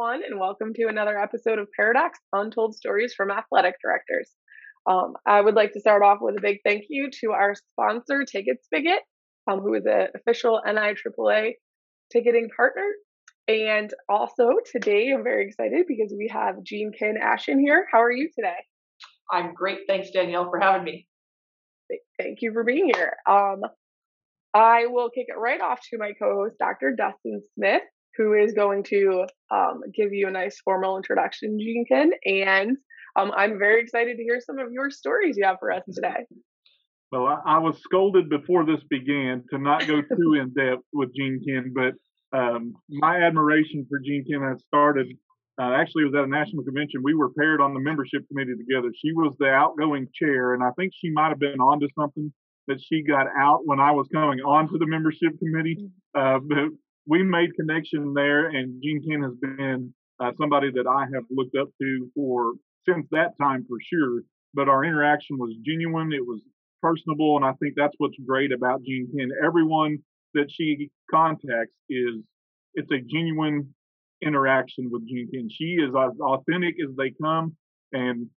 Everyone, and welcome to another episode of Paradox Untold Stories from Athletic Directors. Um, I would like to start off with a big thank you to our sponsor, TicketSpicket, um, who is an official NIAAA ticketing partner. And also today, I'm very excited because we have Jean Kinn Ashen here. How are you today? I'm great. Thanks, Danielle, for having me. Thank you for being here. Um, I will kick it right off to my co host, Dr. Dustin Smith, who is going to um, give you a nice formal introduction, Jean Kinn. And um, I'm very excited to hear some of your stories you have for us today. Well, I, I was scolded before this began to not go too in depth with Jean Kinn, but um, my admiration for Jean Kinn has started. Uh, actually, it was at a national convention. We were paired on the membership committee together. She was the outgoing chair, and I think she might have been onto something that she got out when I was coming onto the membership committee. Uh, but we made connection there, and Jean Kinn has been uh, somebody that I have looked up to for since that time for sure. But our interaction was genuine. It was personable, and I think that's what's great about Jean Kinn. Everyone that she contacts is it's a genuine interaction with Jean Kinn. She is as authentic as they come, and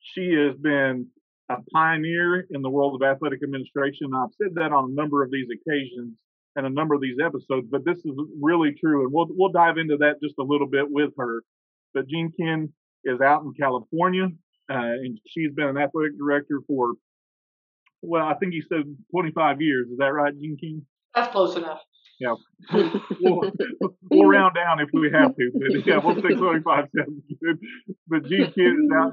she has been a pioneer in the world of athletic administration. I've said that on a number of these occasions and a number of these episodes, but this is really true, and we'll we'll dive into that just a little bit with her. But Jean Kinn is out in California, uh, and she's been an athletic director for well, I think you said 25 years. Is that right, Jean Kinn? That's close enough. Yeah, we'll, we'll, round down if we have to, but yeah, we'll say 25 sounds good. But Jean Kinn is out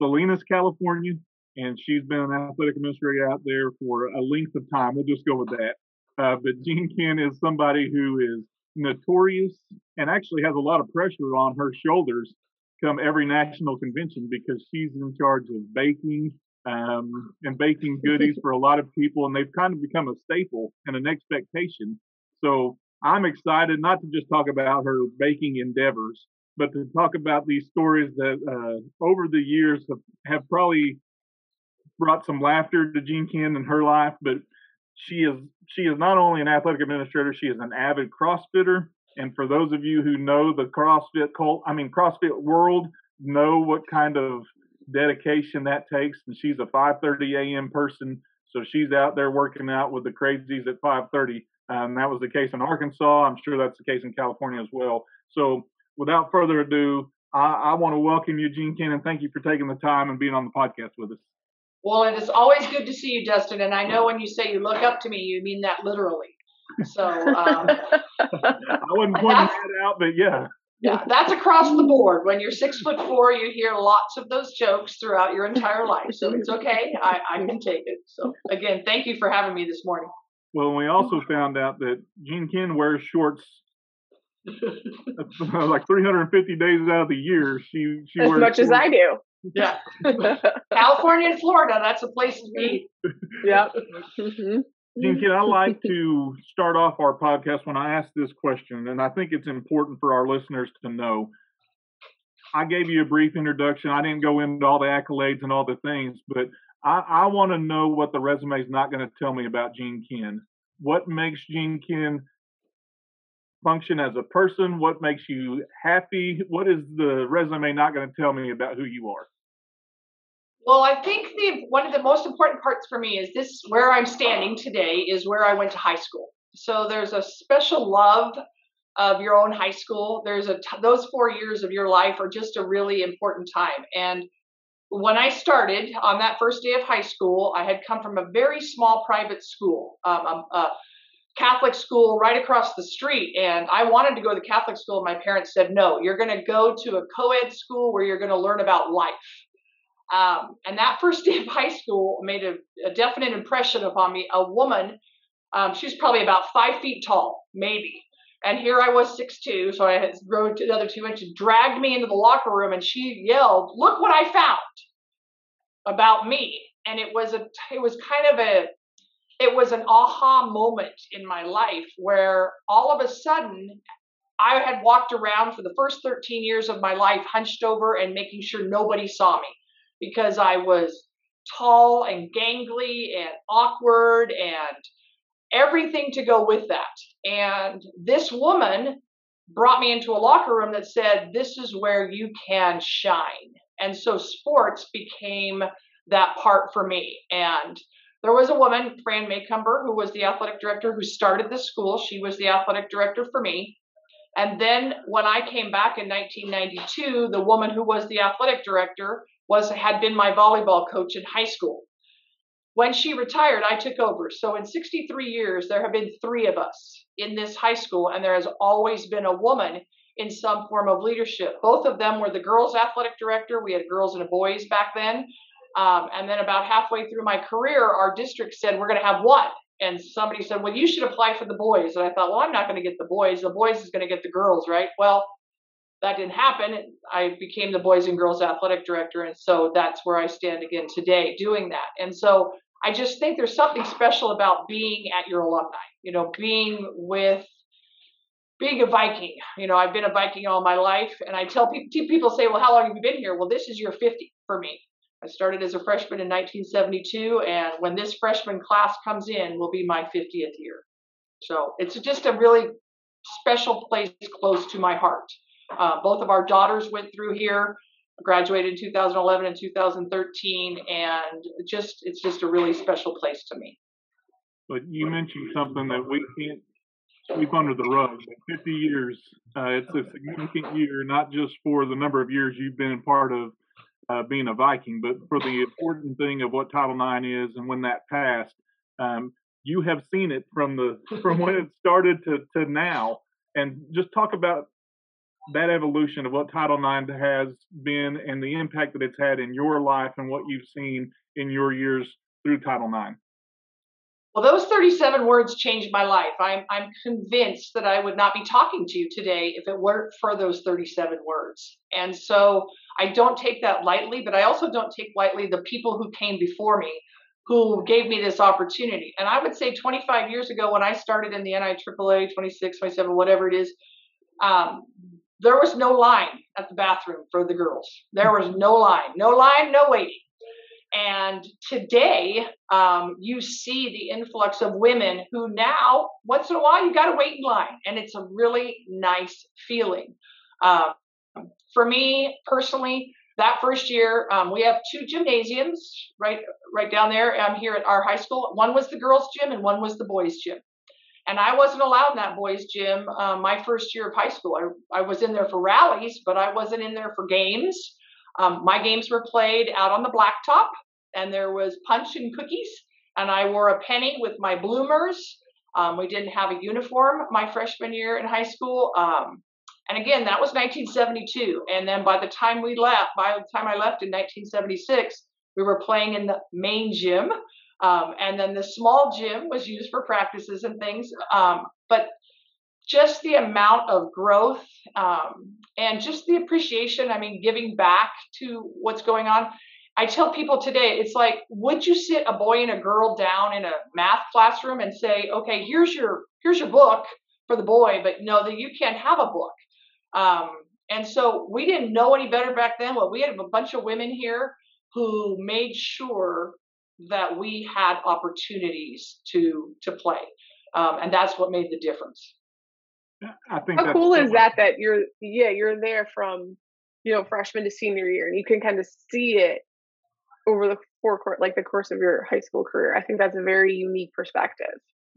Salinas, California, and she's been an athletic administrator out there for a length of time. We'll just go with that. Uh, but Jean Kinn is somebody who is notorious and actually has a lot of pressure on her shoulders come every national convention because she's in charge of baking um, and baking goodies for a lot of people, and they've kind of become a staple and an expectation. So I'm excited not to just talk about her baking endeavors, but to talk about these stories that uh, over the years have, have probably brought some laughter to Jean Kinn in her life, but she is she is not only an athletic administrator, she is an avid CrossFitter. And for those of you who know the CrossFit cult, I mean CrossFit world, know what kind of dedication that takes. And she's a 5:30 a.m. person, so she's out there working out with the crazies at 5:30. Um, that was the case in Arkansas. I'm sure that's the case in California as well. So without further ado, I, I want to welcome you, Jean Kinn, thank you for taking the time and being on the podcast with us. Well, it is always good to see you, Dustin. And I know when you say you look up to me, you mean that literally. So um, I wouldn't point that out, but yeah. Yeah, that's across the board. When you're six foot four, you hear lots of those jokes throughout your entire life. So it's okay. I, I can take it. So again, thank you for having me this morning. Well, we also found out that Jean Kinn wears shorts like 350 days out of the year. She she as wears much as I do. Yeah, California and Florida, that's a place to be. Yeah. Mm-hmm. Jean Kinn, I like to start off our podcast when I ask this question, and I think it's important for our listeners to know. I gave you a brief introduction. I didn't go into all the accolades and all the things, but I, I want to know what the resume is not going to tell me about Jean Kinn. What makes Jean Kinn function as a person? What makes you happy? What is the resume not going to tell me about who you are? Well, I think the one of the most important parts for me is this where I'm standing today is where I went to high school. So there's a special love of your own high school. There's a t- those 4 years of your life are just a really important time. And when I started on that first day of high school, I had come from a very small private school, um, um, a Catholic school right across the street. And I wanted to go to the Catholic school. My parents said, no, you're going to go to a co ed school where you're going to learn about life. Um, and that first day of high school made a, a definite impression upon me. A woman, um, she was probably about five feet tall, maybe. And here I was six two, so I had grown to another two inches, dragged me into the locker room and she yelled, Look what I found about me. And it was a it was kind of a it was an aha moment in my life where all of a sudden I had walked around for the first 13 years of my life hunched over and making sure nobody saw me because I was tall and gangly and awkward and everything to go with that. And this woman brought me into a locker room that said, This is where you can shine. And so sports became that part for me. And there was a woman, Fran Maycumber, who was the athletic director who started the school. She was the athletic director for me. And then when I came back in 1992, the woman who was the athletic director was had been my volleyball coach in high school. When she retired, I took over. So in 63 years, there have been three of us in this high school, and there has always been a woman in some form of leadership. Both of them were the girls' athletic director. We had girls and boys back then. Um, and then about halfway through my career, our district said, We're going to have one. And somebody said, Well, you should apply for the boys. And I thought, Well, I'm not going to get the boys. The boys is going to get the girls, right? Well, that didn't happen. I became the boys and girls athletic director. And so that's where I stand again today doing that. And so I just think there's something special about being at your alumni, you know, being with being a Viking, you know, I've been a Viking all my life, and I tell people, people say, "Well, how long have you been here?" Well, this is year 50 for me. I started as a freshman in 1972, and when this freshman class comes in, will be my 50th year. So it's just a really special place close to my heart. Uh, both of our daughters went through here, graduated in 2011 and 2013, and just it's just a really special place to me. But you mentioned something that we can't sweep under the rug. 50 years, uh, it's a significant year, not just for the number of years you've been part of uh, being a Viking, but for the important thing of what Title IX is and when that passed, um, you have seen it from the from when it started to to now, and just talk about that evolution of what Title IX has been and the impact that it's had in your life and what you've seen in your years through Title IX. Well, those 37 words changed my life. I'm, I'm convinced that I would not be talking to you today if it weren't for those 37 words. And so I don't take that lightly, but I also don't take lightly the people who came before me who gave me this opportunity. And I would say 25 years ago, when I started in the NIAAA, 26, 27, whatever it is, um, there was no line at the bathroom for the girls. There was no line, no line, no waiting. And today, um, you see the influx of women who now, once in a while, you got to wait in line, and it's a really nice feeling. Um, for me personally, that first year, um, we have two gymnasiums right right down there um, here at our high school. One was the girls' gym, and one was the boys' gym. And I wasn't allowed in that boys' gym um, my first year of high school. I, I was in there for rallies, but I wasn't in there for games. Um, my games were played out on the blacktop, and there was punch and cookies. And I wore a penny with my bloomers. Um, we didn't have a uniform my freshman year in high school. Um, and again, that was 1972. And then by the time we left, by the time I left in 1976, we were playing in the main gym. Um, and then the small gym was used for practices and things. Um, but just the amount of growth um, and just the appreciation, I mean, giving back to what's going on. I tell people today, it's like, would you sit a boy and a girl down in a math classroom and say, okay, here's your here's your book for the boy, but no, that you can't have a book. Um, and so we didn't know any better back then. Well, we had a bunch of women here who made sure that we had opportunities to to play, um, and that's what made the difference. I think how cool is that that you're yeah you're there from you know freshman to senior year and you can kind of see it over the four like the course of your high school career. I think that's a very unique perspective.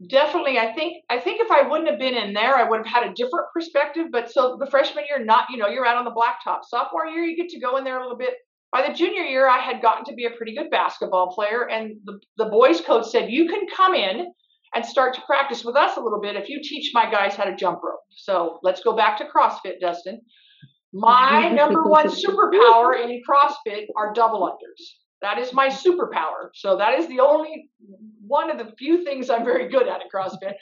Definitely, I think I think if I wouldn't have been in there, I would have had a different perspective. But so the freshman year, not you know, you're out on the blacktop. Sophomore year, you get to go in there a little bit. By the junior year, I had gotten to be a pretty good basketball player, and the, the boys coach said, "You can come in and start to practice with us a little bit if you teach my guys how to jump rope." So let's go back to CrossFit, Dustin. My number one superpower in CrossFit are double unders. That is my superpower. So that is the only one of the few things I'm very good at at CrossFit.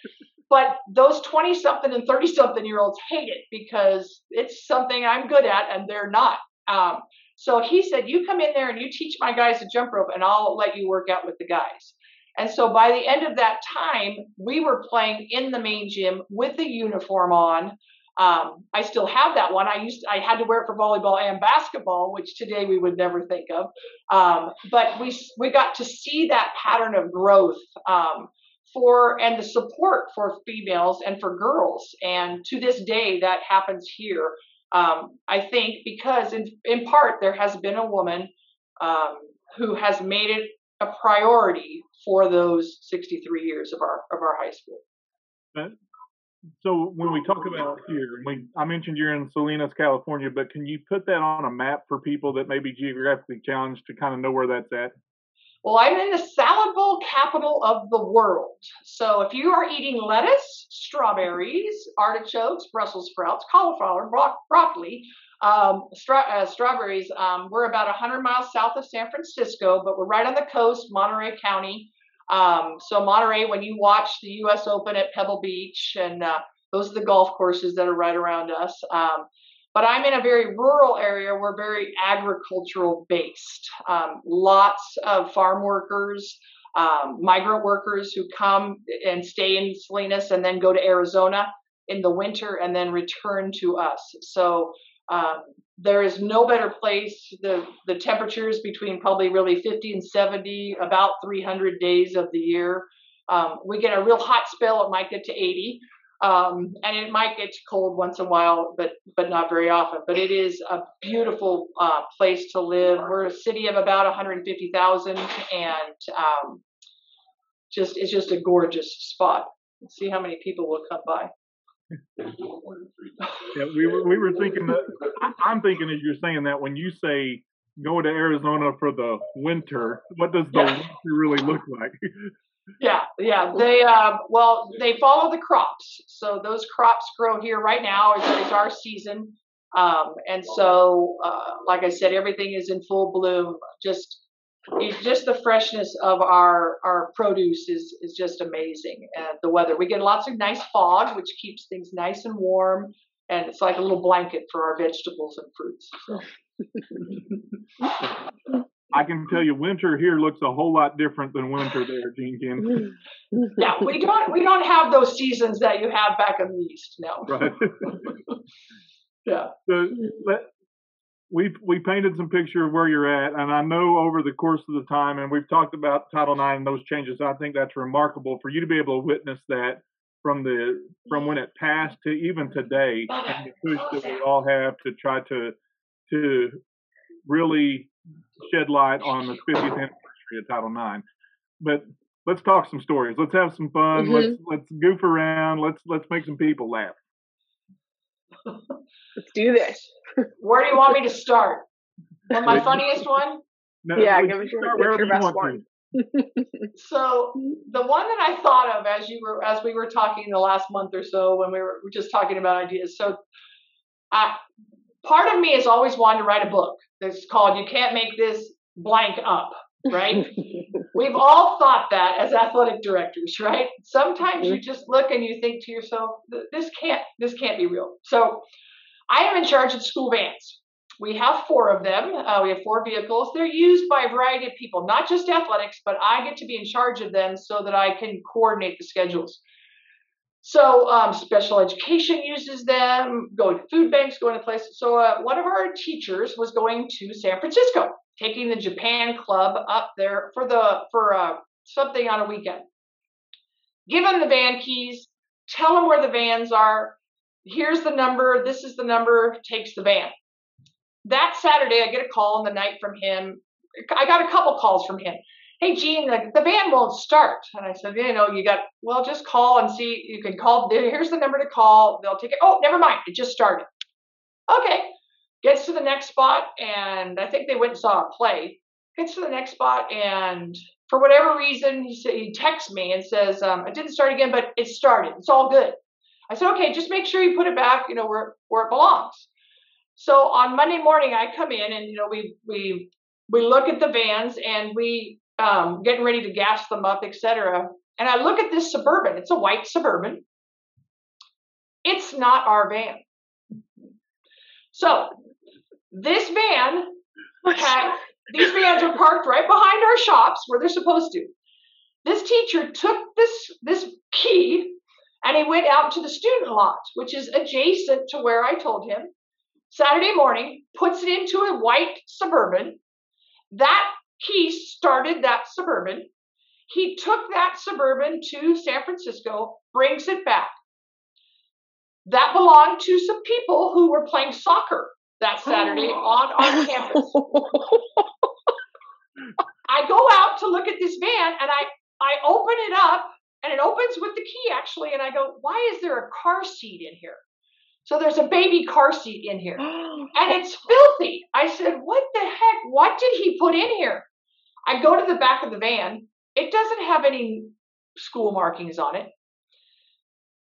but those 20 something and 30 something year olds hate it because it's something I'm good at and they're not. Um, so he said, You come in there and you teach my guys to jump rope and I'll let you work out with the guys. And so by the end of that time, we were playing in the main gym with the uniform on. Um, I still have that one. I used I had to wear it for volleyball and basketball, which today we would never think of. Um, but we we got to see that pattern of growth um, for and the support for females and for girls. And to this day, that happens here. Um, I think because in in part there has been a woman um, who has made it a priority for those 63 years of our of our high school. Uh, so when we talk about here, we, I mentioned you're in Salinas, California, but can you put that on a map for people that may be geographically challenged to kind of know where that's at? Well, I'm in the salad bowl capital of the world. So if you are eating lettuce, strawberries, artichokes, Brussels sprouts, cauliflower, bro- broccoli, um, stra- uh, strawberries, um, we're about 100 miles south of San Francisco, but we're right on the coast, Monterey County. Um, so Monterey, when you watch the U.S. Open at Pebble Beach, and uh, those are the golf courses that are right around us. Um, but I'm in a very rural area. We're very agricultural based. Um, lots of farm workers, um, migrant workers who come and stay in Salinas and then go to Arizona in the winter and then return to us. So um, there is no better place. The the temperatures between probably really 50 and 70, about 300 days of the year. Um, we get a real hot spell. It might get to 80 um, and it might get cold once in a while, but but not very often. But it is a beautiful uh, place to live. We're a city of about 150,000, and um, just it's just a gorgeous spot. Let's see how many people will come by. Yeah, we were we were thinking that I'm thinking as you're saying that when you say go to Arizona for the winter, what does the yeah. winter really look like? yeah, yeah. They uh, well, they follow the crops. So those crops grow here right now. It's, it's our season, um, and so uh, like I said, everything is in full bloom. Just it's just the freshness of our our produce is is just amazing. And the weather, we get lots of nice fog, which keeps things nice and warm, and it's like a little blanket for our vegetables and fruits. So. I can tell you, winter here looks a whole lot different than winter there, Jenkins. yeah, we don't we don't have those seasons that you have back in the east. No. Right. yeah. So let, we've we painted some picture of where you're at, and I know over the course of the time, and we've talked about Title IX and those changes. I think that's remarkable for you to be able to witness that from the from when it passed to even today, and the push that we all have to try to to really shed light on the 50th anniversary of Title IX. But let's talk some stories. Let's have some fun. Mm-hmm. Let's let's goof around. Let's let's make some people laugh. Let's do this. Where do you want me to start? On my funniest one? No, yeah, give us your, your best one. so the one that I thought of as you were as we were talking the last month or so when we were, just talking about ideas. So uh, part of me has always wanted to write a book that's called "You Can't Make This Blank Up." Right? We've all thought that as athletic directors, right? Sometimes you just look and you think to yourself, "This can't, this can't be real." So, I am in charge of school vans. We have four of them. Uh, we have four vehicles. They're used by a variety of people, not just athletics, but I get to be in charge of them so that I can coordinate the schedules. So um, special education uses them, going to food banks, going to places. So uh, one of our teachers was going to San Francisco, taking the Japan Club up there for the for uh, something on a weekend. Give them the van keys, tell them where the vans are. Here's the number. This is the number. Takes the van. That Saturday, I get a call in the night from him. I got a couple calls from him hey Jean, the, the van won't start. And I said, you know, you got, well, just call and see. You can call. Here's the number to call. They'll take it. Oh, never mind. It just started. Okay. Gets to the next spot, and I think they went and saw a play. Gets to the next spot, and for whatever reason, he he texts me and says, um, "It didn't start again, but it started. It's all good." I said, "Okay, just make sure you put it back, you know, where where it belongs." So on Monday morning, I come in and you know we we we look at the vans and we um, getting ready to gas them up, etc. And I look at this suburban. It's a white suburban. It's not our van. So this van had these vans are parked right behind our shops where they're supposed to. This teacher took this this key and he went out to the student lot, which is adjacent to where I told him. Saturday morning, puts it into a white suburban. That key started that Suburban. He took that suburban to San Francisco, brings it back. That belonged to some people who were playing soccer that Saturday on our campus. I go out to look at this van and I I open it up and it opens with the key actually and I go, "Why is there a car seat in here?" So there's a baby car seat in here. And it's filthy. I said, "What the heck? What did he put in here?" I go to the back of the van. It doesn't have any school markings on it.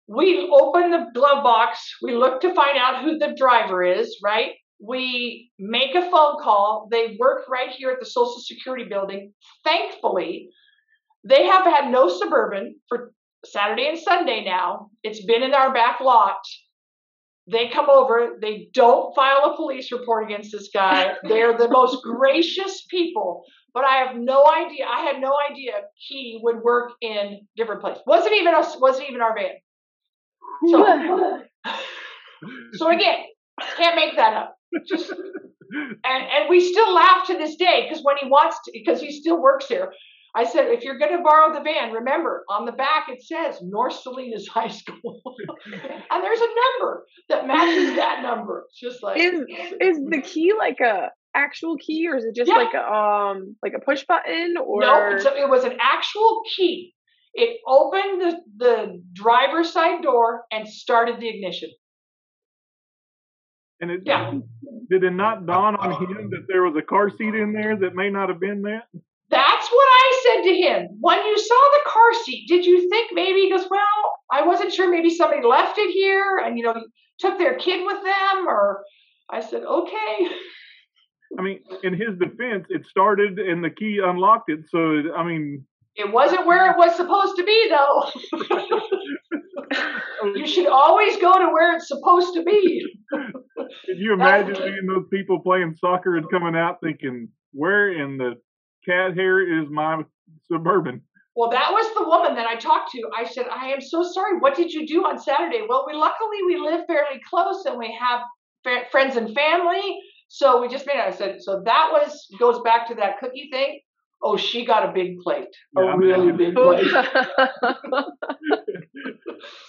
We open the glove box. We look to find out who the driver is, right? We make a phone call. They work right here at the Social Security building. Thankfully, they have had no suburban for Saturday and Sunday now. It's been in our back lot. They come over, they don't file a police report against this guy. They're the most gracious people, but I have no idea. I had no idea he would work in different places. Wasn't even us, wasn't even our van. So, so again, can't make that up. Just and and we still laugh to this day because when he wants to, because he still works here. I said, if you're going to borrow the van, remember on the back it says North Salinas High School, and there's a number that matches that number. It's just like is is the key like a actual key or is it just yeah. like a um like a push button or no? So it was an actual key. It opened the the driver's side door and started the ignition. And it yeah. did it not dawn on him that there was a car seat in there that may not have been that? That's what I said to him. When you saw the car seat, did you think maybe he goes, Well, I wasn't sure maybe somebody left it here and you know took their kid with them or I said, Okay. I mean, in his defense, it started and the key unlocked it. So I mean it wasn't where it was supposed to be though. you should always go to where it's supposed to be. Can you imagine seeing those people playing soccer and coming out thinking, "Where in the cat hair is my suburban?" Well, that was the woman that I talked to. I said, "I am so sorry. What did you do on Saturday?" Well, we luckily we live fairly close and we have friends and family, so we just made it. I said, "So that was goes back to that cookie thing." Oh, she got a big plate, yeah, a really big plate.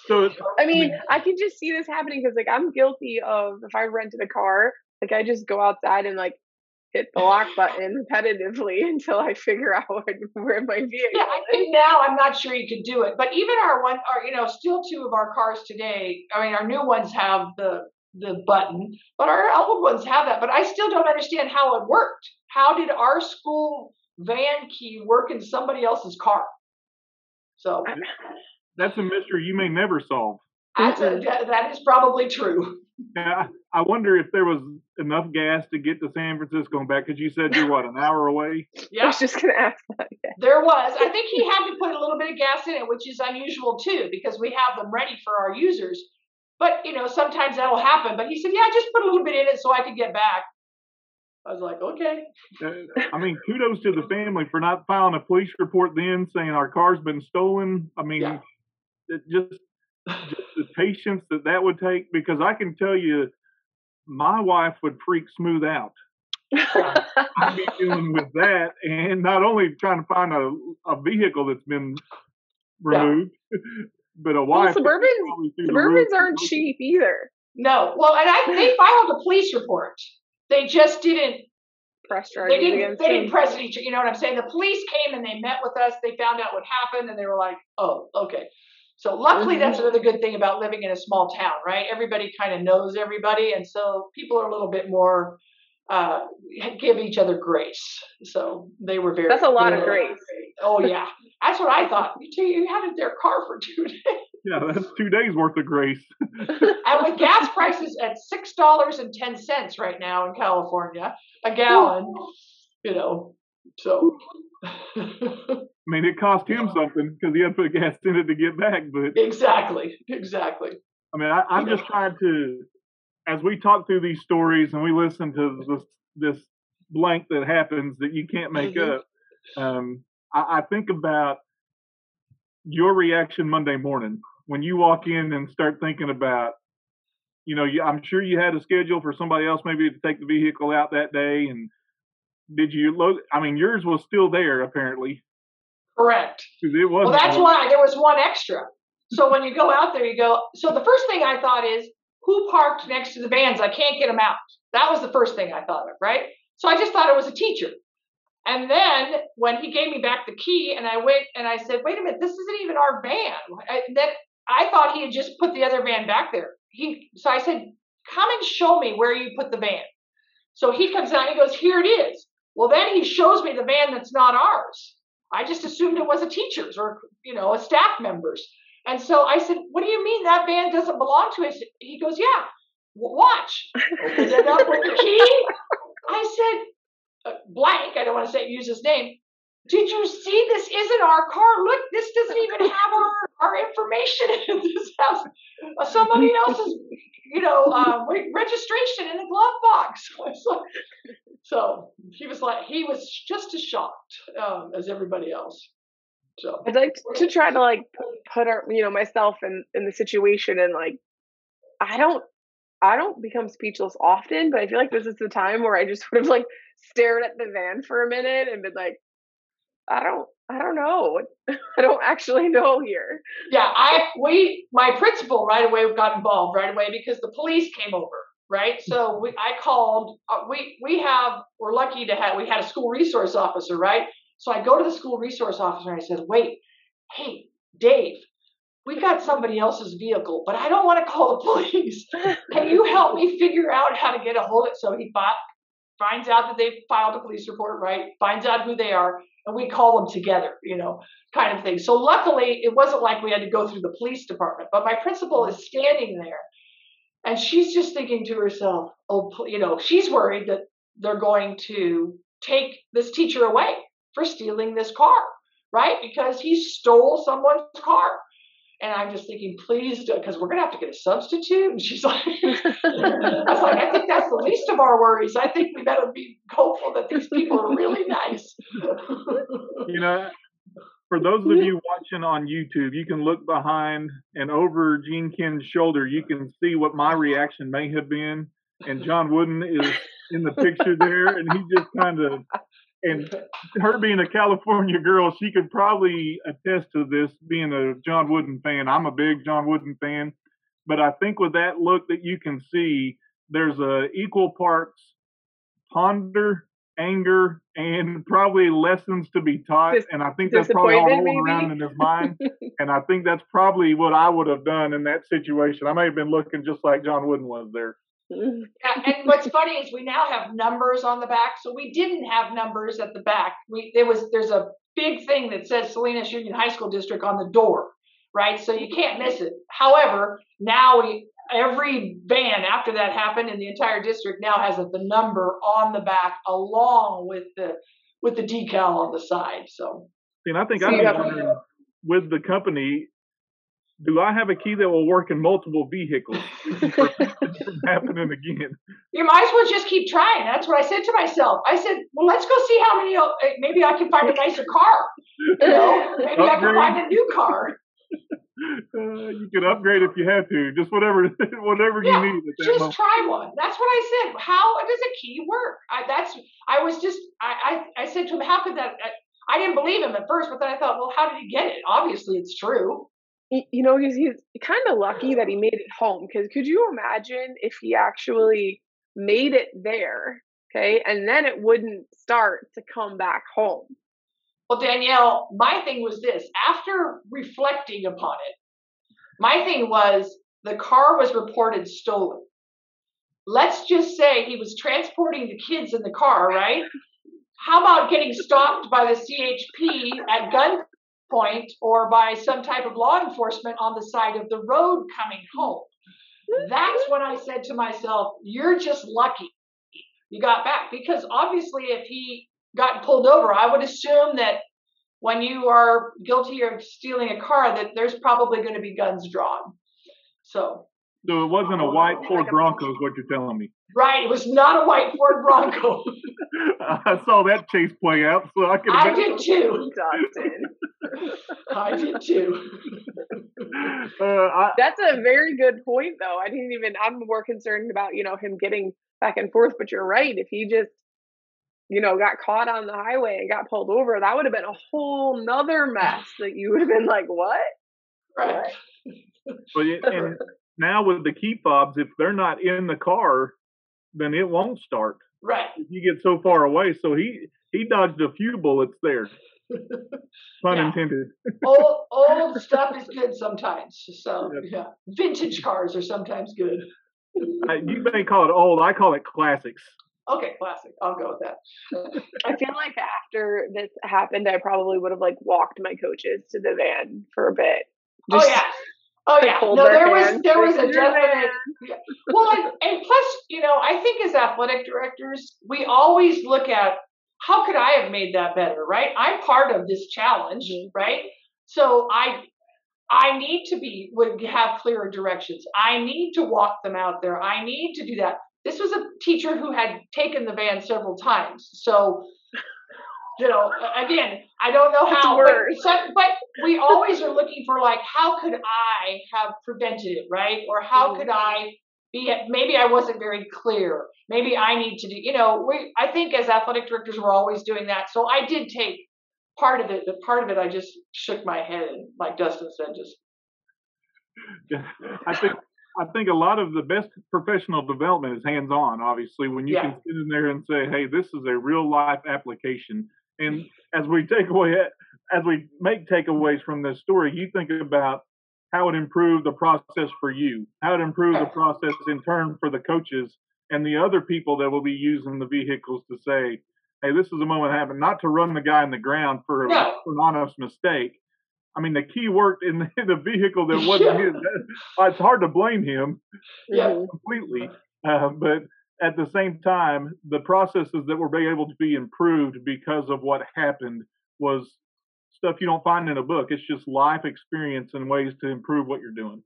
so I mean, I can just see this happening because like I'm guilty of if I rented a car, like I just go outside and like hit the lock button repetitively until I figure out where my vehicle. Yeah, I think now I'm not sure you could do it, but even our one, our you know, still two of our cars today. I mean, our new ones have the the button, but our old ones have that. But I still don't understand how it worked. How did our school van key work in somebody else's car. So that's a mystery you may never solve. That's A, mm-hmm. that is probably true. Yeah, I wonder if there was enough gas to get to San Francisco and back because you said you're what an hour away. Yeah, I was just gonna ask that. Yeah. There was. I think he had to put a little bit of gas in it, which is unusual too, because we have them ready for our users. But you know, sometimes that'll happen. But he said, "Yeah, just put a little bit in it so I could get back." I was like, okay. Uh, I mean, kudos to the family for not filing a police report then saying our car's been stolen. I mean, yeah. just, just the patience that that would take because I can tell you, my wife would freak smooth out. I'd be dealing with that, and not only trying to find a, a vehicle that's been removed, yeah. but a wife. Well, Suburbans, Suburbans aren't cheap either. No, well, and I they filed a police report they just didn't press charges. They didn't. They didn't press each. You know what I'm saying? The police came and they met with us. They found out what happened, and they were like, "Oh, okay." So luckily, mm-hmm. that's another good thing about living in a small town, right? Everybody kind of knows everybody, and so people are a little bit more uh, give each other grace. So they were very. That's a lot of grace. Oh yeah, that's what I thought. You, you had their car for two days. Yeah, that's two days worth of grace. and with gas prices at six dollars and ten cents right now in California, a gallon, you know, so. I mean, it cost him something because he had to put gas in it to get back. But exactly, exactly. I mean, I, am just trying to, as we talk through these stories and we listen to this this blank that happens that you can't make mm-hmm. up. Um, I, I think about your reaction Monday morning when you walk in and start thinking about, you know, I'm sure you had a schedule for somebody else maybe to take the vehicle out that day, and did you load? I mean, yours was still there apparently. Correct. It was. Well, that's why there was one extra. So when you go out there, you go. So the first thing I thought is, who parked next to the vans? I can't get them out. That was the first thing I thought of, right? So I just thought it was a teacher. And then when he gave me back the key, and I went and I said, "Wait a minute, this isn't even our van." I, that I thought he had just put the other van back there. He so I said, "Come and show me where you put the van." So he comes out. He goes, "Here it is." Well, then he shows me the van that's not ours. I just assumed it was a teacher's or you know a staff member's. And so I said, "What do you mean that van doesn't belong to us?" He goes, "Yeah, watch." Opened it up with the key. I said, uh, "Blank." I don't want to say use his name. Did you see this isn't our car? Look, this doesn't even have our, our information in this house. Uh, somebody else's, you know, uh, registration in the glove box. so he was like, he was just as shocked um, as everybody else. So I'd like to try to like put our, you know, myself in in the situation and like, I don't, I don't become speechless often, but I feel like this is the time where I just would have like stared at the van for a minute and been like, I don't, I don't know. I don't actually know here. Yeah, I we my principal right away got involved right away because the police came over. Right, so we I called. Uh, we we have we're lucky to have we had a school resource officer. Right, so I go to the school resource officer and I said, wait, hey, Dave, we got somebody else's vehicle, but I don't want to call the police. Can you help me figure out how to get a hold of it? So he bought, finds out that they've filed a police report, right? Finds out who they are, and we call them together, you know, kind of thing. So luckily, it wasn't like we had to go through the police department, but my principal is standing there and she's just thinking to herself, oh, you know, she's worried that they're going to take this teacher away for stealing this car, right? Because he stole someone's car. And I'm just thinking, please, because we're going to have to get a substitute. And she's like, I was like, I think that's the least of our worries. I think we better be hopeful that these people are really nice. you know, for those of you watching on YouTube, you can look behind and over Jean Kinn's shoulder. You can see what my reaction may have been. And John Wooden is in the picture there, and he just kind of and her being a California girl, she could probably attest to this being a John Wooden fan. I'm a big John Wooden fan, but I think with that look that you can see, there's a equal parts ponder, anger, and probably lessons to be taught. Dis- and I think that's probably all rolling around in his mind. and I think that's probably what I would have done in that situation. I may have been looking just like John Wooden was there yeah, and what's funny is we now have numbers on the back. So we didn't have numbers at the back. We there was there's a big thing that says Salinas Union High School District on the door, right? So you can't miss it. However, now we every van after that happened in the entire district now has a, the number on the back along with the with the decal on the side. So and I think so I'm wondering with the company do I have a key that will work in multiple vehicles from happening again? You might as well just keep trying. That's what I said to myself. I said, well, let's go see how many. Uh, maybe I can find a nicer car. You know, maybe upgrade. I can find a new car. Uh, you can upgrade if you have to. Just whatever, whatever yeah, you need. just moment. try one. That's what I said. How does a key work? I, that's. I was just. I, I. I said to him, how could that? I, I didn't believe him at first, but then I thought, well, how did he get it? Obviously, it's true you know he's he's kind of lucky that he made it home because could you imagine if he actually made it there okay and then it wouldn't start to come back home? Well danielle my thing was this after reflecting upon it my thing was the car was reported stolen. Let's just say he was transporting the kids in the car right? How about getting stopped by the chp at gun point or by some type of law enforcement on the side of the road coming home. Mm-hmm. That's when I said to myself, You're just lucky you got back. Because obviously, if he got pulled over, I would assume that when you are guilty of stealing a car, that there's probably going to be guns drawn. So so it wasn't a white Ford Bronco, is what you're telling me. Right, it was not a white Ford Bronco. I saw that chase play out, so I could. I did too. I did too. Uh, I, That's a very good point, though. I didn't even. I'm more concerned about you know him getting back and forth, but you're right. If he just you know, got caught on the highway and got pulled over, that would have been a whole nother mess that you would have been like, what? Right. But it, and now with the key fobs, if they're not in the car, then it won't start. Right. If you get so far away, so he he dodged a few bullets there. Pun Yeah. intended. old old stuff is good sometimes. So Yep. yeah, vintage cars are sometimes good. Uh, you may call it old. I call it classics. Okay, classic. I'll go with that. I feel like after this happened, I probably would have like walked my coaches to the van for a bit. oh Just yeah. Oh yeah. No, there was there was a "This is your definite van." well and, and plus, you know, I think as athletic directors, we always look at how could I have made that better, right? I'm part of this challenge, Mhm. right? So I I need to be would have clearer directions. I need to walk them out there. I need to do that. This was a teacher who had taken the van several times. So you know, again, I don't know how, but, worse. so- but we always are looking for like, how could I have prevented it, right? Or how Mhm. could I be? Maybe I wasn't very clear. Maybe I need to do. You know, we. I think as athletic directors, we're always doing that. So I did take part of it, but part of it, I just shook my head and, like Dustin said, just I think I think a lot of the best professional development is hands on. Obviously, when you Yeah. can sit in there and say, "Hey, this is a real life application," and as we take away as we make takeaways from this story, you think about how it improved the process for you, how it improved the process in turn for the coaches and the other people that will be using the vehicles to say, "Hey, this is a moment happened," not to run the guy in the ground for, No. for an honest mistake. I mean, the key worked in the, the vehicle that wasn't Yeah. his. It's hard to blame him Yeah. Completely, uh, but at the same time, the processes that were able to be improved because of what happened was stuff you don't find in a book. It's just life experience and ways to improve what you're doing.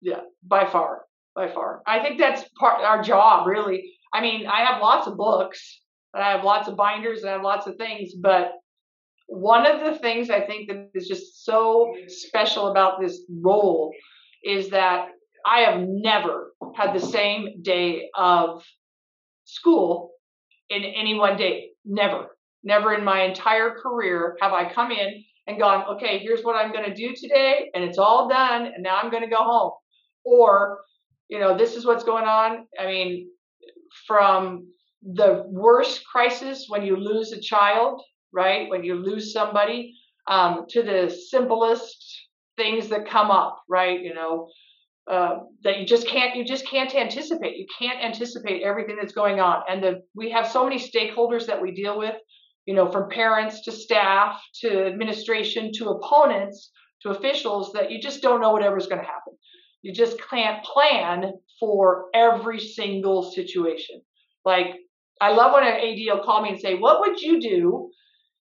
Yeah, by far, by far. I think that's part our job, really. I mean, I have lots of books, and I have lots of binders, and I have lots of things, but one of the things I think that is just so special about this role is that I have never had the same day of school in any one day. Never. Never in my entire career have I come in and gone, okay, here's what I'm going to do today, and it's all done, and now I'm going to go home. Or, you know, this is what's going on. I mean, from the worst crisis when you lose a child, right? When you lose somebody, um, to the simplest things that come up, right? You know, uh, that you just can't you just can't anticipate. You can't anticipate everything that's going on, and the we have so many stakeholders that we deal with. You know, from parents to staff to administration to opponents to officials that you just don't know whatever's going to happen. You just can't plan for every single situation. Like I love when an AD will call me and say, "What would you do?"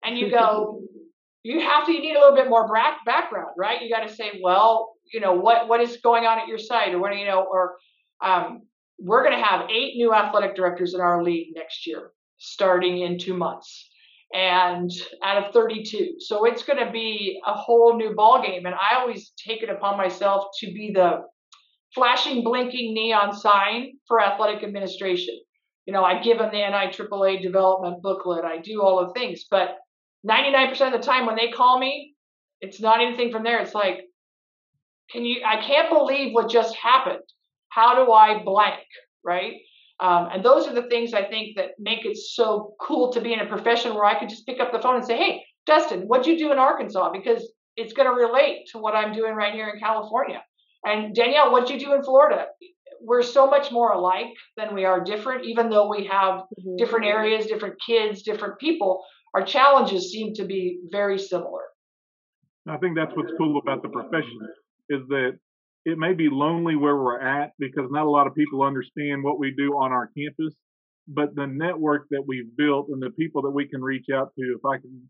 And you go, you have to you need a little bit more back, background right you got to say well you know what what is going on at your site or what you know or um, we're going to have eight new athletic directors in our league next year starting in two months. And out of 32 so it's going to be a whole new ball game and i always take it upon myself to be the flashing blinking neon sign for athletic administration. You know i give them the niaaa development booklet. I do all the things. But 99% of the time when they call me, it's not anything from there. It's like, can you, I can't believe what just happened. How do I blank? Right. Um, and those are the things I think that make it so cool to be in a profession where I could just pick up the phone and say, Hey, Dustin, what'd you do in Arkansas? Because it's going to relate to what I'm doing right here in California. And Danielle, what'd you do in Florida? We're so much more alike than we are different, even though we have Mhm. different areas, different kids, different people our challenges seem to be very similar. I think that's what's cool about the profession is that it may be lonely where we're at because not a lot of people understand what we do on our campus, but the network that we've built and the people that we can reach out to, if I can,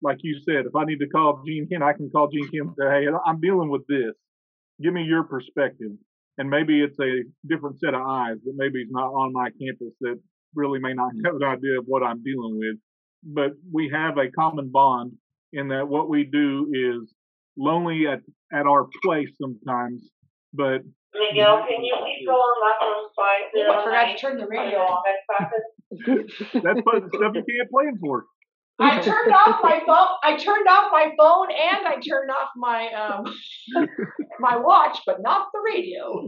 like you said, if I need to call Jean Kinn, I can call Jean Kinn and say, hey, I'm dealing with this. Give me your perspective. And maybe it's a different set of eyes that maybe is not on my campus that really may not mm. have an idea of what I'm dealing with. But we have a common bond in that what we do is lonely at, at our place sometimes, but Miguel, can you please go on Lachlan five zero I forgot to turn the radio off. That's fun stuff you can't plan for. I turned off my phone. I turned off my phone and I turned off my um my watch, but not the radio.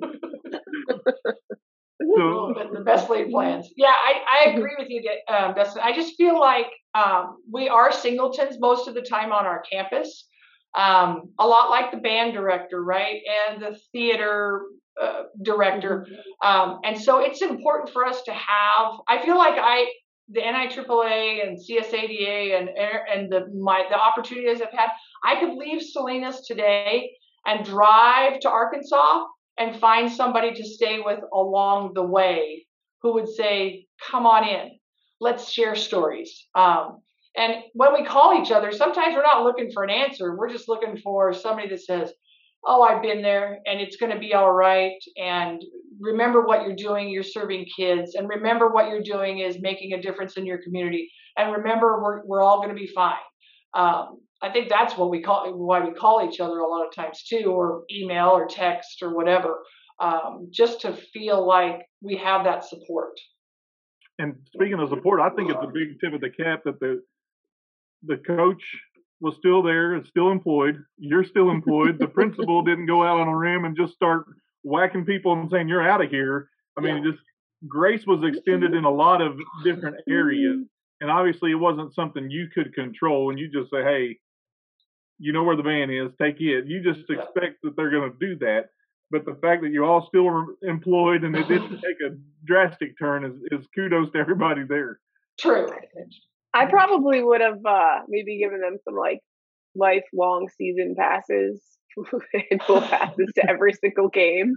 So the best laid plans. Yeah, I, I agree with you, Da- um, Dustin. I just feel like um, we are singletons most of the time on our campus. Um, a lot like the band director, right? And the theater uh, director. Um, and so it's important for us to have, I feel like I, the NIAAA and CSADA and and the my the opportunities I've had, I could leave Salinas today and drive to Arkansas and find somebody to stay with along the way who would say, "Come on in, let's share stories." Um, and when we call each other, sometimes we're not looking for an answer. We're just looking for somebody that says, "Oh, I've been there, and it's going to be all right." And remember what you're doing. You're serving kids, and remember what you're doing is making a difference in your community. And remember, we're we're all going to be fine. Um, I think that's what we call why we call each other a lot of times too, or email or text or whatever, um, just to feel like we have that support. and speaking of support, I think it's a big tip of the cap that the the coach was still there, is still employed. You're still employed. the principal didn't go out on a rim and just start whacking people and saying you're out of here. I mean, just grace was extended in a lot of different areas, mm-hmm. and obviously it wasn't something you could control. And you just say, hey, you know where the van is, take it. You just Yeah. expect that they're going to do that. But the fact that you all still were employed and it didn't take a drastic turn is, is kudos to everybody there. True. I probably would have uh, maybe given them some like lifelong season passes, annual passes to every single game.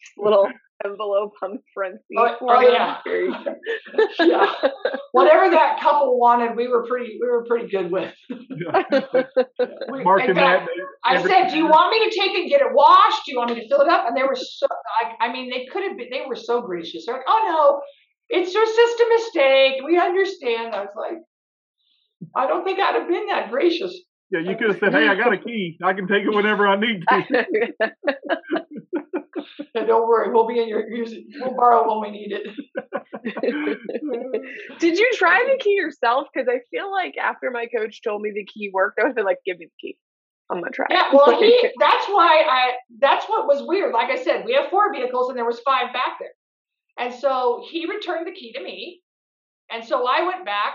Just a little envelope on the front seat. Oh, oh, yeah. There you go. Yeah. Whatever that couple wanted, we were pretty we were pretty good with. We- Marking in fact, that. I said, "Do you want me to take and get it washed? Do you want me to fill it up?" And they were so. I, I mean, they could have been. They were so gracious. They're like, "Oh no, it's just just a mistake. We understand." I was like, "I don't think I'd have been that gracious." Yeah, you could have said, "Hey, I got a key. I can take it whenever I need to." Don't worry, we'll be in your. use it- We'll borrow when we need it. Did you try the key yourself? Because I feel like after my coach told me the key worked, I was like, "Give me the key. I'm gonna try." Yeah, well, he. That's why I. That's what was weird. Like I said, we have four vehicles, and there was five back there, and so he returned the key to me, and so I went back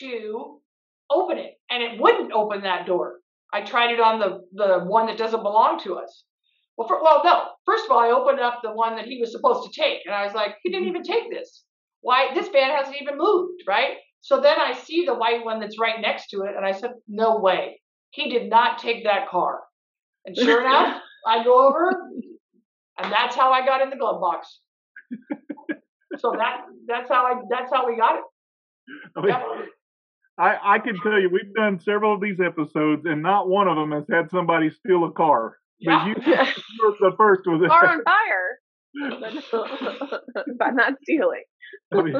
to open it, and it wouldn't open that door. I tried it on the the one that doesn't belong to us. Well, for, well, no. First of all, I opened up the one that he was supposed to take, and I was like, he didn't mm-hmm. even take this. Why? This van hasn't even moved, right? So then I see the white one that's right next to it, and I said, no way. He did not take that car. And sure enough, I go over, and that's how I got in the glove box. So that that's how I that's how we got it. I, mean. I, I can tell you, we've done several of these episodes, and not one of them has had somebody steal a car. Yeah. But you were the first with it. Car on fire, but by not stealing. I mean,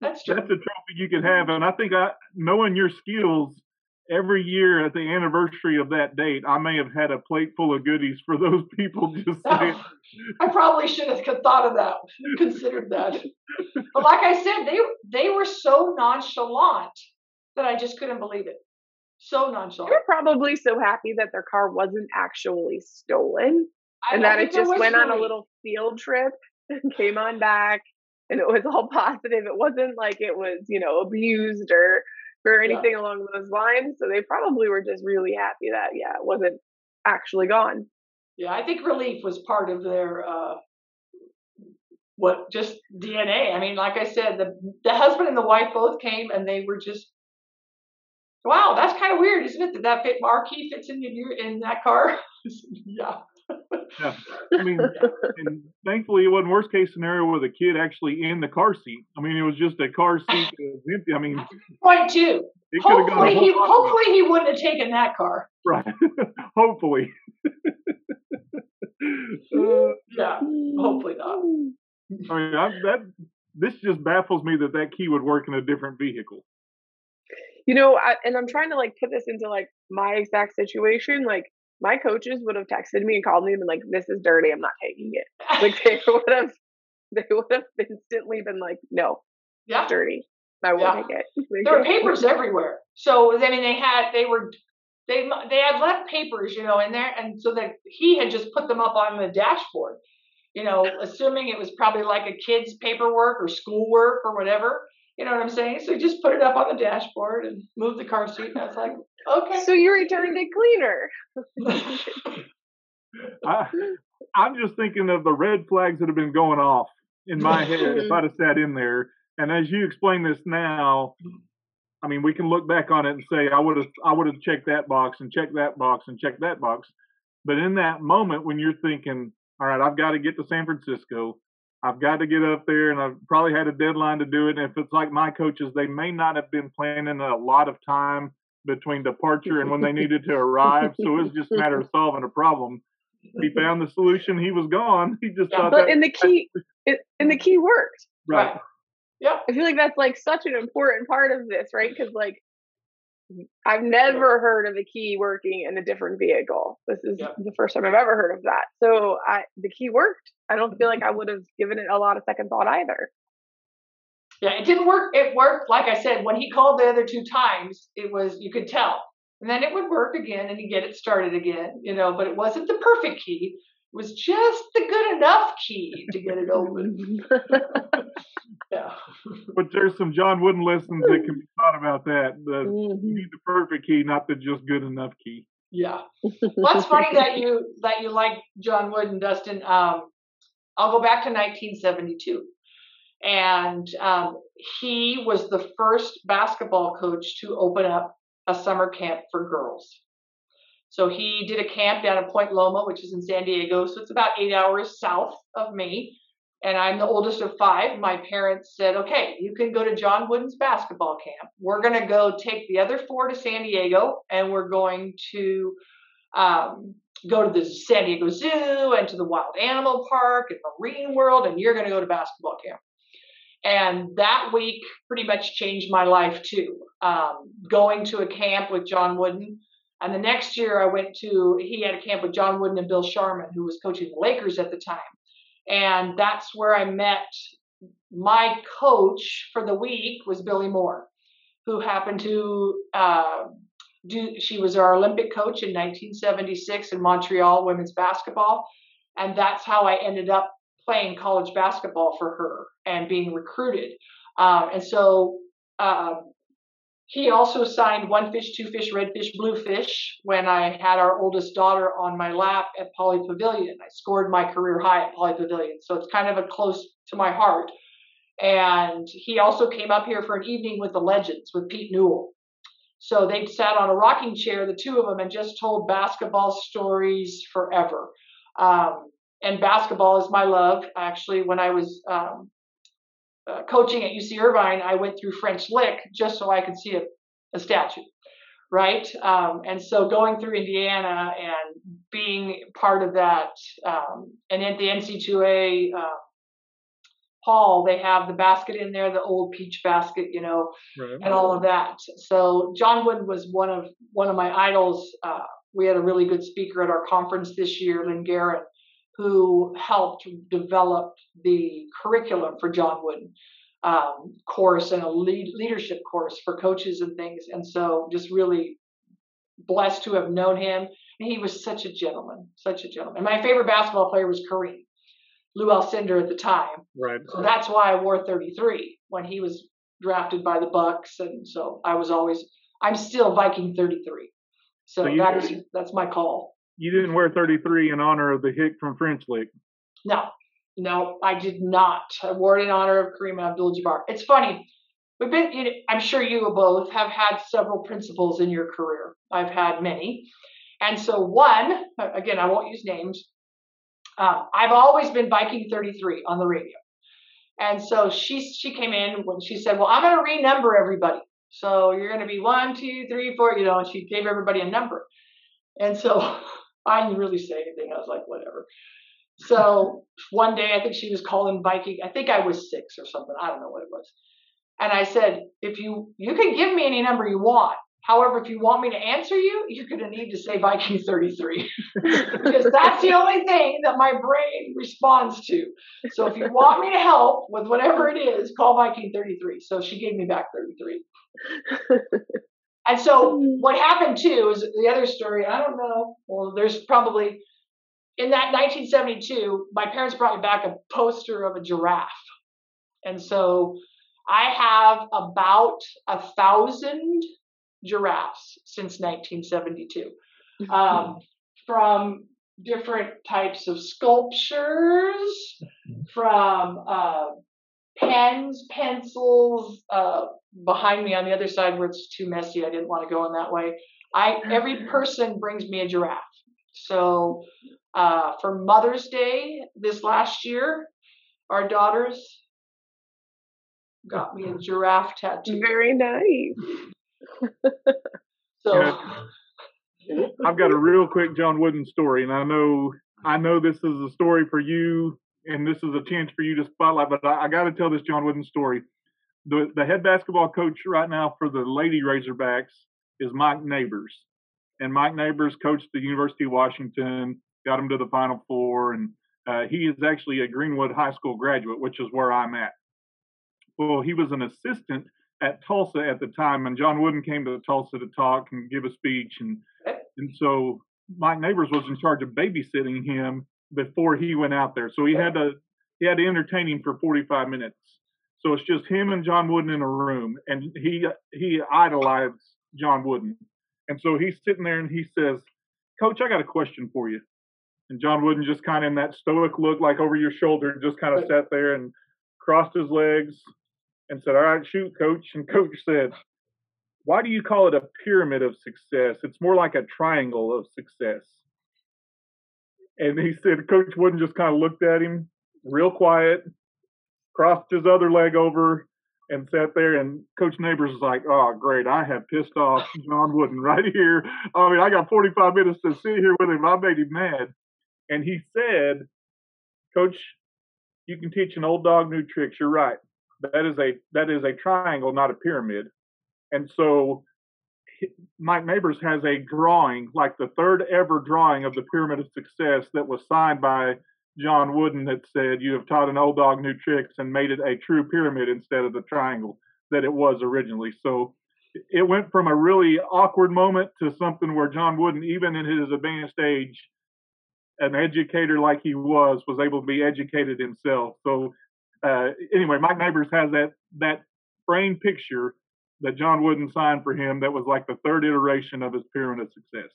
That's true. that's a trophy you could have, and I think I, knowing your skills, every year at the anniversary of that date, I may have had a plate full of goodies for those people. Just oh, saying, I probably should have thought of that, considered that. But like I said, they they were so nonchalant that I just couldn't believe it. So nonchalant. They nonchalant. were probably so happy that their car wasn't actually stolen I- and that it just was went on a little field trip and came on back and it was all positive. It wasn't like it was, you know, abused or or Yeah. anything along those lines. So they probably were just really happy that yeah, it wasn't actually gone. Yeah, I think relief was part of their uh what just DNA. I mean, like I said, the the husband and the wife both came and they were just wow, that's kind of weird, isn't it? That that fit key fits in your in that car. yeah. Yeah. I mean, and thankfully it wasn't worst case scenario with a kid actually in the car seat. I mean, it was just a car seat that was empty. I mean, Point two. it could have gone Hopefully he whole lot worse. hopefully he wouldn't have taken that car. right. Hopefully. Uh, Yeah. Hopefully not. I mean, I, that this just baffles me that that key would work in a different vehicle. You know, I, and I'm trying to like put this into like my exact situation. Like my coaches would have texted me and called me and been like, "This is dirty. I'm not taking it." Like they would have, they would have instantly been like, "No, yeah, it's dirty. I won't Yeah. take it." there were papers everywhere. So I mean, they had they were they they had left papers, you know, in there, and so that he had just put them up on the dashboard, you know, assuming it was probably like a kid's paperwork or schoolwork or whatever. You know what I'm saying? So he just put it up on the dashboard and moved the car seat, and I was like, okay. So you returned it cleaner. I, I'm just thinking of the red flags that have been going off in my head if mm-hmm. I'd have sat in there. And as you explain this now, I mean, we can look back on it and say, I would have, I would have checked that box and checked that box and checked that box. But in that moment, when you're thinking, all right, I've got to get to San Francisco, I've got to get up there, and I've probably had a deadline to do it. And if it's like my coaches, they may not have been planning a lot of time between departure and when they needed to arrive. So it was just a matter of solving a problem. He found the solution. He was gone. He just Yeah, thought But that and the key, it, and the key worked. right. Yeah. I feel like that's like such an important part of this, right? Because like I've never heard of the key working in a different vehicle. This is Yep. the first time I've ever heard of that. So I the key worked. I don't feel like I mm-hmm. would have given it a lot of second thought either. Yeah, it didn't work. It worked, like I said, when he called the other two times, it was you could tell. And then it would work again and you get it started again, you know, but it wasn't the perfect key. It was just the good enough key to get it open. Yeah. But there's some John Wooden lessons that can be taught about that. The, you Mhm. need the perfect key, not the just good enough key. Yeah. Well, that's funny that you that you like John Wooden Dustin. Um, I'll go back to 1972, and um, he was the first basketball coach to open up a summer camp for girls. So he did a camp down at Point Loma, which is in San Diego. So it's about eight hours south of me. And I'm the oldest of five. My parents said, okay, you can go to John Wooden's basketball camp. We're going to go take the other four to San Diego and we're going to um, go to the San Diego Zoo and to the Wild Animal Park and Marine World, and you're going to go to basketball camp. And that week pretty much changed my life too. Um, going to a camp with John Wooden. And the next year I went to, he had a camp with John Wooden and Bill Sharman, who was coaching the Lakers at the time. And that's where I met my coach for the week was Billie Moore, who happened to uh, do. She was our Olympic coach in 1976 in Montreal women's basketball, and that's how I ended up playing college basketball for her and being recruited. Um, and so um, he also signed one fish, two fish, red fish, blue fish when I had our oldest daughter on my lap at Pauley Pavilion. I scored my career high at Pauley Pavilion, so it's kind of a close to my heart. And he also came up here for an evening with the legends with Pete Newell. So they sat on a rocking chair, the two of them, and just told basketball stories forever. Um, and basketball is my love. Actually, when I was um, uh, coaching at UC Irvine, I went through French Lick just so I could see a, a statue, right? Um, and so going through Indiana and being part of that, um, and at the NC2A uh, hall, they have the basket in there, the old peach basket, you know, Right. and all of that. So John Wooden was one of one of my idols. Uh, we had a really good speaker at our conference this year, Lynn Garrett, who helped develop the curriculum for John Wooden um, course and a lead, leadership course for coaches and things. And so just really blessed to have known him. And he was such a gentleman, such a gentleman. And My favorite basketball player was Kareem, Lew Alcindor at the time. Right. So that's why I wore 33 when he was drafted by the Bucks, and so I was always I'm still Viking 33. So, So you- that is that's my call. You didn't wear 33 in honor of the hick from French Lick. No, no, I did not. I wore it in honor of Kareem Abdul-Jabbar. It's funny. We've been. You know, I'm sure you both have had several principals in your career. I've had many, and so one again, I won't use names. Uh, I've always been Viking 33 on the radio. And so she she came in when she said, "Well, I'm going to renumber everybody. So you're going to be one, two, three, four. You know." And she gave everybody a number. And so I didn't really say anything. I was like, "Whatever." So one day, I think she was calling Viking. I think I was six or something. I don't know what it was. And I said, "If you you can give me any number you want, However, if you want me to answer you, you're going to need to say Viking 33 because that's the only thing that my brain responds to. So if you want me to help with whatever it is, call Viking 33. So she gave me back 33. And so what happened too is the other story. I don't know. Well, there's probably in that 1972, my parents brought me back a poster of a giraffe. And so I have about a thousand giraffes since 1972 um, from different types of sculptures, from uh, pens, pencils. Uh, behind me on the other side where it's too messy, I didn't want to go in that way. I every person brings me a giraffe. So uh, for Mother's Day this last year, our daughters got me a giraffe tattoo. Very nice. So I've got a real quick John Wooden story, and I know I know this is a story for you, and this is a chance for you to spotlight. But I, I got to tell this John Wooden story. The the head basketball coach right now for the Lady Razorbacks is Mike Neighbors, and Mike Neighbors coached the University of Washington, got them to the Final Four, and uh, he is actually a Greenwood High School graduate, which is where I'm at. Well, he was an assistant at Tulsa at the time, and John Wooden came to Tulsa to talk and give a speech, and and so Mike Neighbors was in charge of babysitting him before he went out there. So he had to he had to entertain him for 45 minutes. So it's just him and John Wooden in a room, and he he idolized John Wooden, and so he's sitting there and he says, "Coach, I got a question for you." And John Wooden just kind of in that stoic look, like over your shoulder, just kind of sat there and crossed his legs and said, All right, shoot, coach. And coach said, Why do you call it a pyramid of success? It's more like a triangle of success. And he said, Coach Wooden just kind of looked at him real quiet, crossed his other leg over, and sat there. And Coach Neighbors was like, Oh, great. I have pissed off John Wooden right here. I mean, I got 45 minutes to sit here with him. I made him mad. And he said, Coach, you can teach an old dog new tricks. You're right that is a that is a triangle, not a pyramid. And so Mike Neighbors has a drawing, like the third ever drawing of the Pyramid of Success that was signed by John Wooden that said, You have taught an old dog new tricks and made it a true pyramid instead of the triangle that it was originally. So it went from a really awkward moment to something where John Wooden, even in his advanced age, an educator like he was, was able to be educated himself. So uh, anyway, Mike Neighbors has that that framed picture that John Wooden signed for him. That was like the third iteration of his pyramid of success.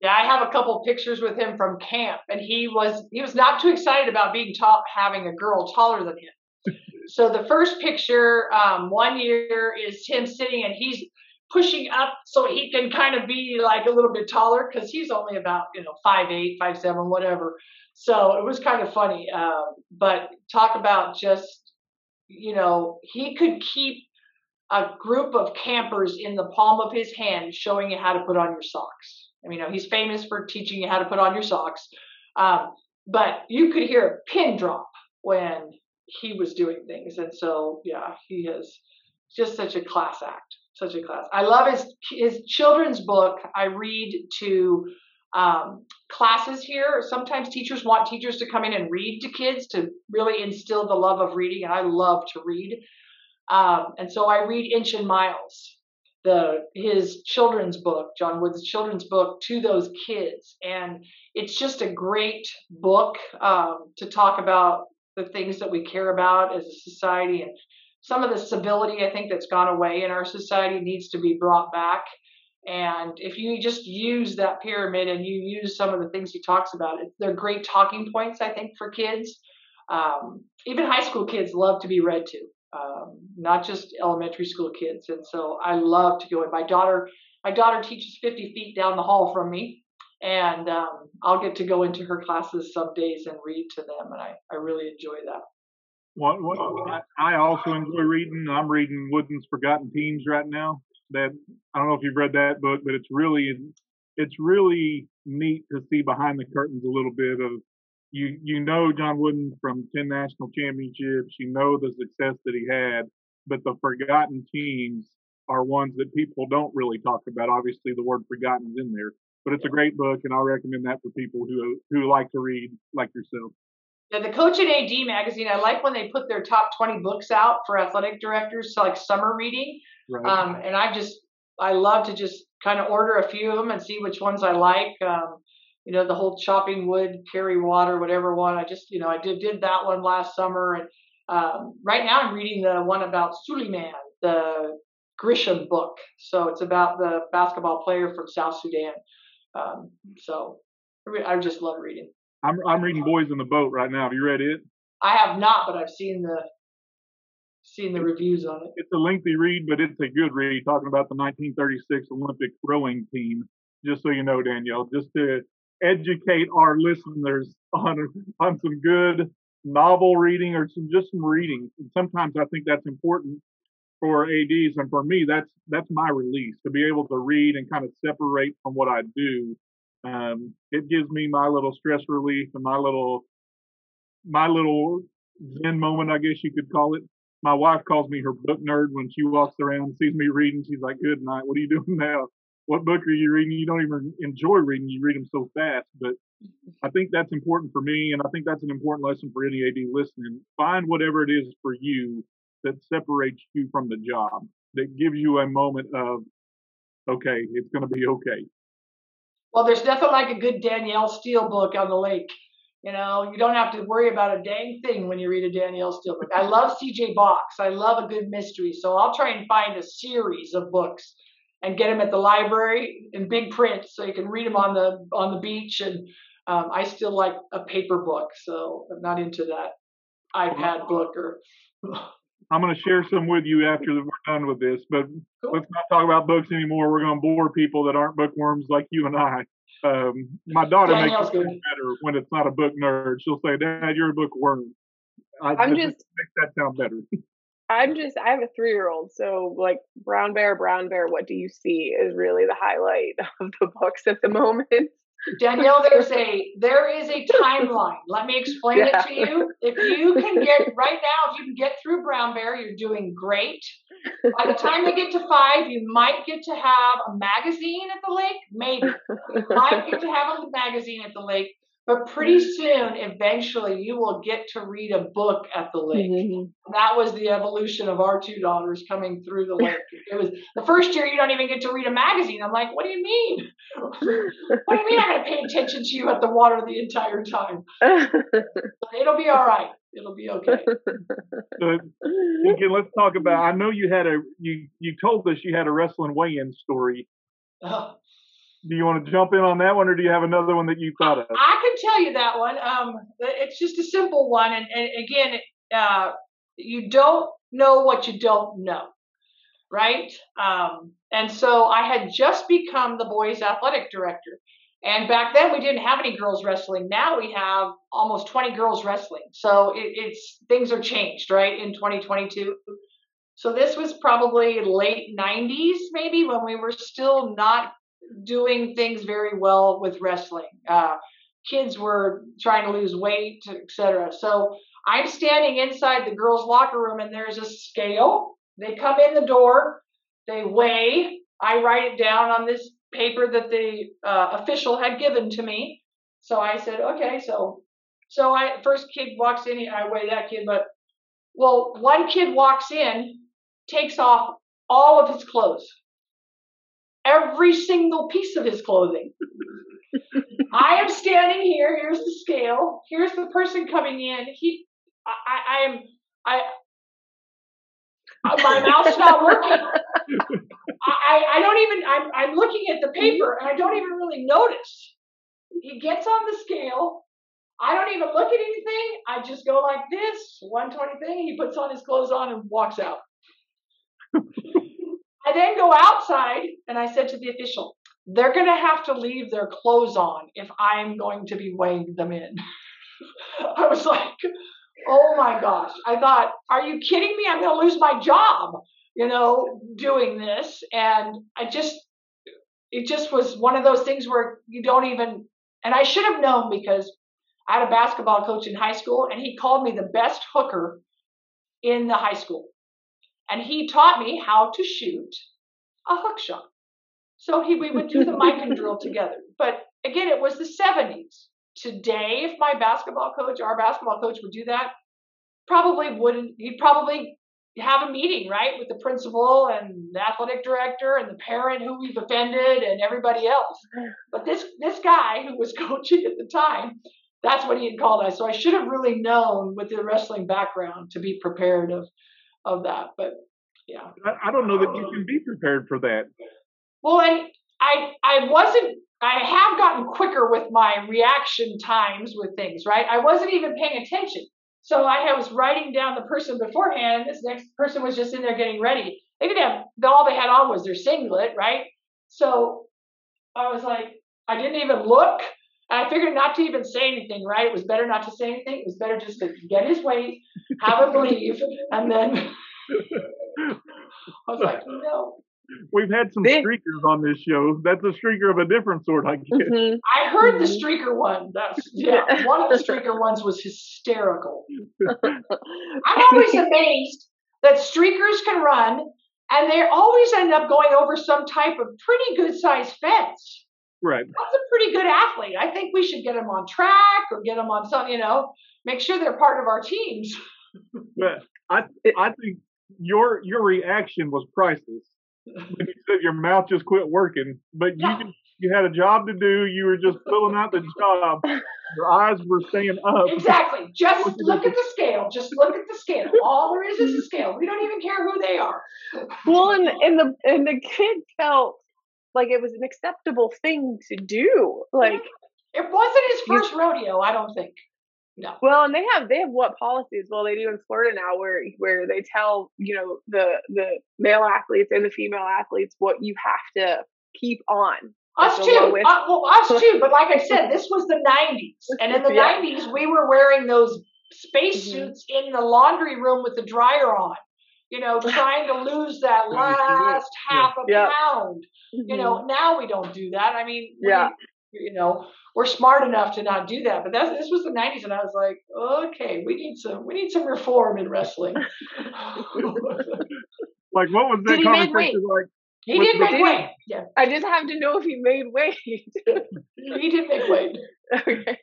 Yeah, I have a couple pictures with him from camp, and he was he was not too excited about being taught having a girl taller than him. so the first picture, um, one year, is him sitting, and he's pushing up so he can kind of be like a little bit taller because he's only about you know five eight, five seven, whatever. So it was kind of funny. Um, but talk about just, you know, he could keep a group of campers in the palm of his hand showing you how to put on your socks. I mean, you know, he's famous for teaching you how to put on your socks. Um, but you could hear a pin drop when he was doing things. And so, yeah, he is just such a class act, such a class. I love his his children's book. I read to um, classes here. Sometimes teachers want teachers to come in and read to kids to really instill the love of reading, and I love to read. Um, and so I read Inch and Miles, the his children's book, John Wooden's children's book, to those kids, and it's just a great book um, to talk about the things that we care about as a society and some of the civility I think that's gone away in our society needs to be brought back. And if you just use that pyramid and you use some of the things he talks about, they're great talking points, I think, for kids. Um, even high school kids love to be read to, um, not just elementary school kids. And so I love to go in. My daughter, my daughter teaches 50 feet down the hall from me, and um, I'll get to go into her classes some days and read to them, and I, I really enjoy that. What, what, I also enjoy reading. I'm reading Wooden's Forgotten Teams right now that I don't know if you've read that book, but it's really it's really neat to see behind the curtains a little bit of you you know John Wooden from 10 national championships, you know the success that he had, but the forgotten teams are ones that people don't really talk about. Obviously, the word forgotten is in there, but it's a great book, and I recommend that for people who who like to read, like yourself. Yeah, the Coach and AD magazine. I like when they put their top 20 books out for athletic directors, so like summer reading. Right. Um, and I just I love to just kind of order a few of them and see which ones I like. Um, you know, the whole chopping wood, carry water, whatever one. I just, you know, I did did that one last summer, and um, right now I'm reading the one about Suleiman, the Grisham book. So it's about the basketball player from South Sudan. Um, so I just love reading. I'm I'm reading Boys in the Boat right now. Have you read it? I have not, but I've seen the seen the reviews on it. It's a lengthy read, but it's a good read. Talking about the 1936 Olympic rowing team. Just so you know, Danielle, just to educate our listeners on on some good novel reading or some just some reading. And sometimes I think that's important for ads and for me that's that's my release to be able to read and kind of separate from what i do. Um, it gives me my little stress relief and my little my little zen moment i guess you could call it. My wife calls me her book nerd when she walks around sees me reading she's like good night what are you doing now what book are you reading you don't even enjoy reading you read them so fast but mm-hmm. i think that's important for me and i think that's an important lesson for any ad listening find whatever it is for you that separates you from the job, that gives you a moment of, okay, it's going to be okay. Well, there's nothing like a good Danielle Steel book on the lake. You know, you don't have to worry about a dang thing when you read a Danielle Steel book. I love CJ Box. I love a good mystery. So I'll try and find a series of books and get them at the library in big print so you can read them on the on the beach. And um, I still like a paper book, so I'm not into that iPad book or I'm going to share some with you after we're done with this, but cool. let's not talk about books anymore. We're going to bore people that aren't bookworms like you and I. Um, my daughter makes it better when it's not a book nerd. She'll say, "Dad, you're a bookworm." I, I'm just make that sound better. I'm just I have a three year old, so like Brown Bear, Brown Bear, what do you see is really the highlight of the books at the moment. Danielle, there's a there is a timeline. Let me explain yeah. it to you. If you can get right now, if you can get through Brown Bear, you're doing great. By the time they get to five, you might get to have a magazine at the lake. Maybe you might get to have a magazine at the lake. But pretty soon, eventually, you will get to read a book at the lake. Mm-hmm. That was the evolution of our two daughters coming through the lake. It was the first year you don't even get to read a magazine. I'm like, what do you mean? what do you mean I'm going to pay attention to you at the water the entire time? it'll be all right. It'll be okay. So, okay, let's talk about. I know you had a you you told us you had a wrestling weigh-in story. Uh, do you want to jump in on that one, or do you have another one that you thought of? I can tell you that one. Um, it's just a simple one, and, and again, uh, you don't know what you don't know, right? Um, and so I had just become the boys' athletic director, and back then we didn't have any girls wrestling. Now we have almost 20 girls wrestling. So it, it's things are changed, right? In 2022. So this was probably late 90s, maybe when we were still not doing things very well with wrestling. Uh, kids were trying to lose weight, etc. So I'm standing inside the girls' locker room, and there's a scale. They come in the door, they weigh. I write it down on this paper that the uh, official had given to me. So I said, okay, so so I first kid walks in, I weigh that kid, but well, one kid walks in, takes off all of his clothes every single piece of his clothing. I am standing here. Here's the scale. Here's the person coming in. He, I, I am, I, my mouth's not working. I, I don't even. I'm, I'm looking at the paper and I don't even really notice. He gets on the scale. I don't even look at anything. I just go like this, 120 thing. He puts on his clothes on and walks out. I then go outside and I said to the official, they're going to have to leave their clothes on if I'm going to be weighing them in. I was like, oh my gosh. I thought, are you kidding me? I'm going to lose my job, you know, doing this. And I just, it just was one of those things where you don't even, and I should have known because I had a basketball coach in high school and he called me the best hooker in the high school. And he taught me how to shoot a hook shot. So he we would do the Mikan drill together. But again, it was the 70s. Today, if my basketball coach, our basketball coach would do that, probably wouldn't he'd probably have a meeting, right, with the principal and the athletic director and the parent who we've offended and everybody else. But this this guy who was coaching at the time, that's what he had called us. So I should have really known with the wrestling background to be prepared of of that. But yeah. I, I don't know that you can um, be prepared for that. Well, and I I wasn't I have gotten quicker with my reaction times with things, right? I wasn't even paying attention. So I was writing down the person beforehand, and this next person was just in there getting ready. They didn't have all they had on was their singlet, right? So I was like, I didn't even look. I figured not to even say anything, right? It was better not to say anything. It was better just to get his weight, have him leave, and then I was like, no. We've had some They- streakers on this show. That's a streaker of a different sort, I guess. Mhm. I heard the Mhm. streaker one. That's yeah. One of the streaker ones was hysterical. I'm always amazed that streakers can run and they always end up going over some type of pretty good sized fence. Right. That's a pretty good athlete. I think we should get him on track or get him on some, you know, make sure they're part of our teams. But I I think your your reaction was priceless. When you said your mouth just quit working, but you Yeah. can, you had a job to do. You were just filling out the job. Your eyes were staying up. Exactly. Just look at the scale. Just look at the scale. All there is is a scale. We don't even care who they are. Well, and and the and the kid felt like it was an acceptable thing to do. Like, It wasn't his You- first rodeo, I don't think. No. well, and they have they have what policies? Well, they do in Florida now, where where they tell you know the the male athletes and the female athletes what you have to keep on. Us too. Uh, well, us too. But like I said, this was the 90s. And in the Yeah. 90s, we were wearing those space Mhm. in the laundry room with the dryer on, you know, trying to lose that Trying to do it. last half a Yeah. pound. You know, mm-hmm. now we don't do that. I mean, we- Yeah. you know, we're smart enough to not do that. But that's, this was the 90s. And I was like, okay, we need some, we need some reform in wrestling. Like, what was that Did conversation like? He did the- make weight. Yeah, I just have to know if he made weight. he did make weight. okay.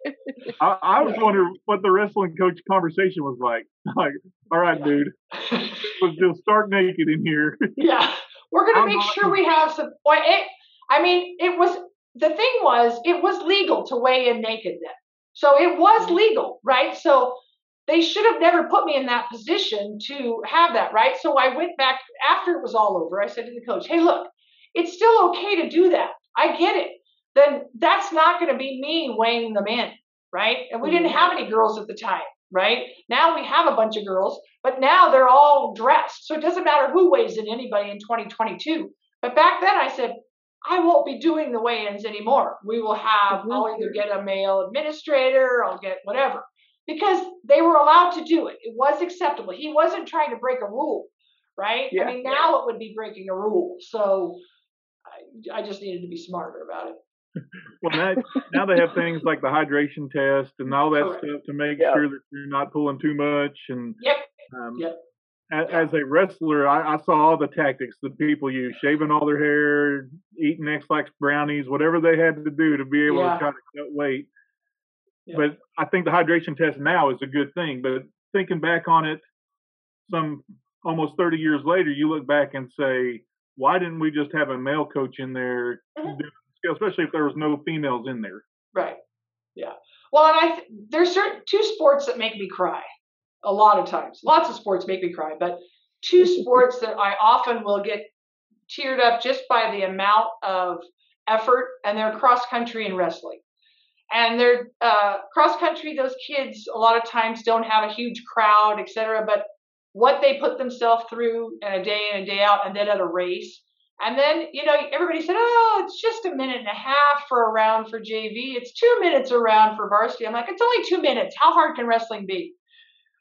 I, I was wondering what the wrestling coach conversation was like. Like, all right, dude, let's just start naked in here. Yeah, we're gonna How make much- sure we have some. Well, it, I mean, it was the thing was it was legal to weigh in naked then, so it was Mm-hmm. legal, right? So they should have never put me in that position to have that, right? So I went back after it was all over. I said to the coach, "Hey, look, it's still okay to do that. I get it. Then that's not going to be me weighing them in, right? And we didn't Mm-hmm. have any girls at the time." Right now we have a bunch of girls, but now they're all dressed. So it doesn't matter who weighs in anybody in 2022. But back then I said, I won't be doing the weigh ins anymore. We will have, Mhm. I'll either get a male administrator, I'll get whatever. Because they were allowed to do it. It was acceptable. He wasn't trying to break a rule, right? Yeah. I mean, now it would be breaking a rule. So I, I just needed to be smarter about it. Well, now, now they have things like the hydration test and all that Correct. stuff to make Yeah. sure that you're not pulling too much. And Yep. um, Yep. a- as a wrestler, I, I saw all the tactics that people use: shaving all their hair, eating Ex-Lax brownies, whatever they had to do to be able Yeah. to try to cut weight. Yeah. But I think the hydration test now is a good thing. But thinking back on it, some almost 30 years later, you look back and say, why didn't we just have a male coach in there, Mhm. scale, especially if there was no females in there? Right. Yeah. Well, and I th- there's certain two sports that make me cry. A lot of times, lots of sports make me cry, but two sports that I often will get teared up just by the amount of effort, and they're cross country and wrestling. And they're uh, cross country. Those kids a lot of times don't have a huge crowd, et cetera. But what they put themselves through in a day in and a day out, and then at a race, and then, you know, everybody said, oh, it's just a minute and a half for a round for JV. It's two minutes a round for varsity. I'm like, it's only two minutes. How hard can wrestling be?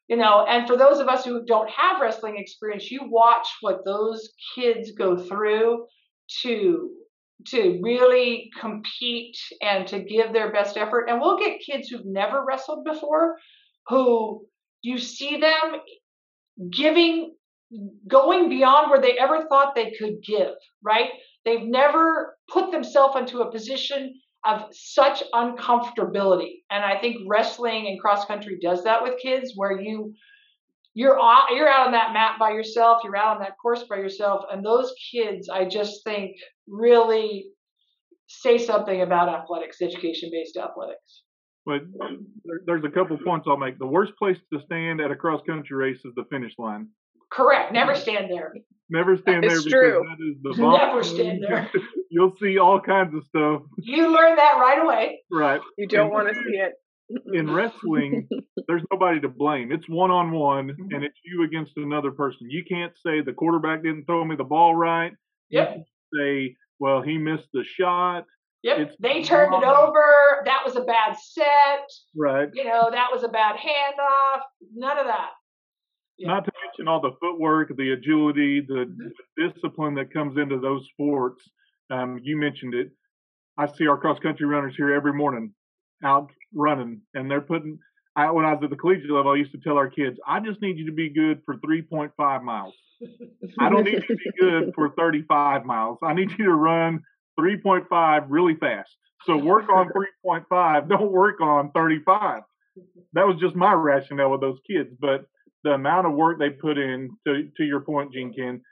You know, and for those of us who don't have wrestling experience, you watch what those kids go through to to really compete and to give their best effort. And we'll get kids who've never wrestled before who you see them giving going beyond where they ever thought they could give, right? They've never put themselves into a position of such uncomfortability. And I think wrestling and cross country does that with kids where you you're out, you're out on that mat by yourself, you're out on that course by yourself and those kids I just think really say something about athletics, education based athletics. But there's a couple points I'll make. The worst place to stand at a cross country race is the finish line. Correct. Never stand there. Never stand there It's true. that is the bomb. Never stand there. You'll see all kinds of stuff. You learn that right away. Right. You don't want to see it. In wrestling, there's nobody to blame. It's one on one and it's you against another person. You can't say the quarterback didn't throw me the ball right. You Yep. Say, well, he missed the shot. Yep. It's they turned it over. That was a bad set. Right. You know, that was a bad handoff. None of that. Yeah. Not to mention all the footwork, the agility, the, Mhm. the discipline that comes into those sports. Um, you mentioned it. I see our cross country runners here every morning out running, and they're putting. I, when I was at the collegiate level, I used to tell our kids, "I just need you to be good for 3.5 miles. I don't need you to be good for 35 miles. I need you to run 3.5 really fast. So work on 3.5. Don't work on 35." That was just my rationale with those kids, but the amount of work they put in to to your point, Ken,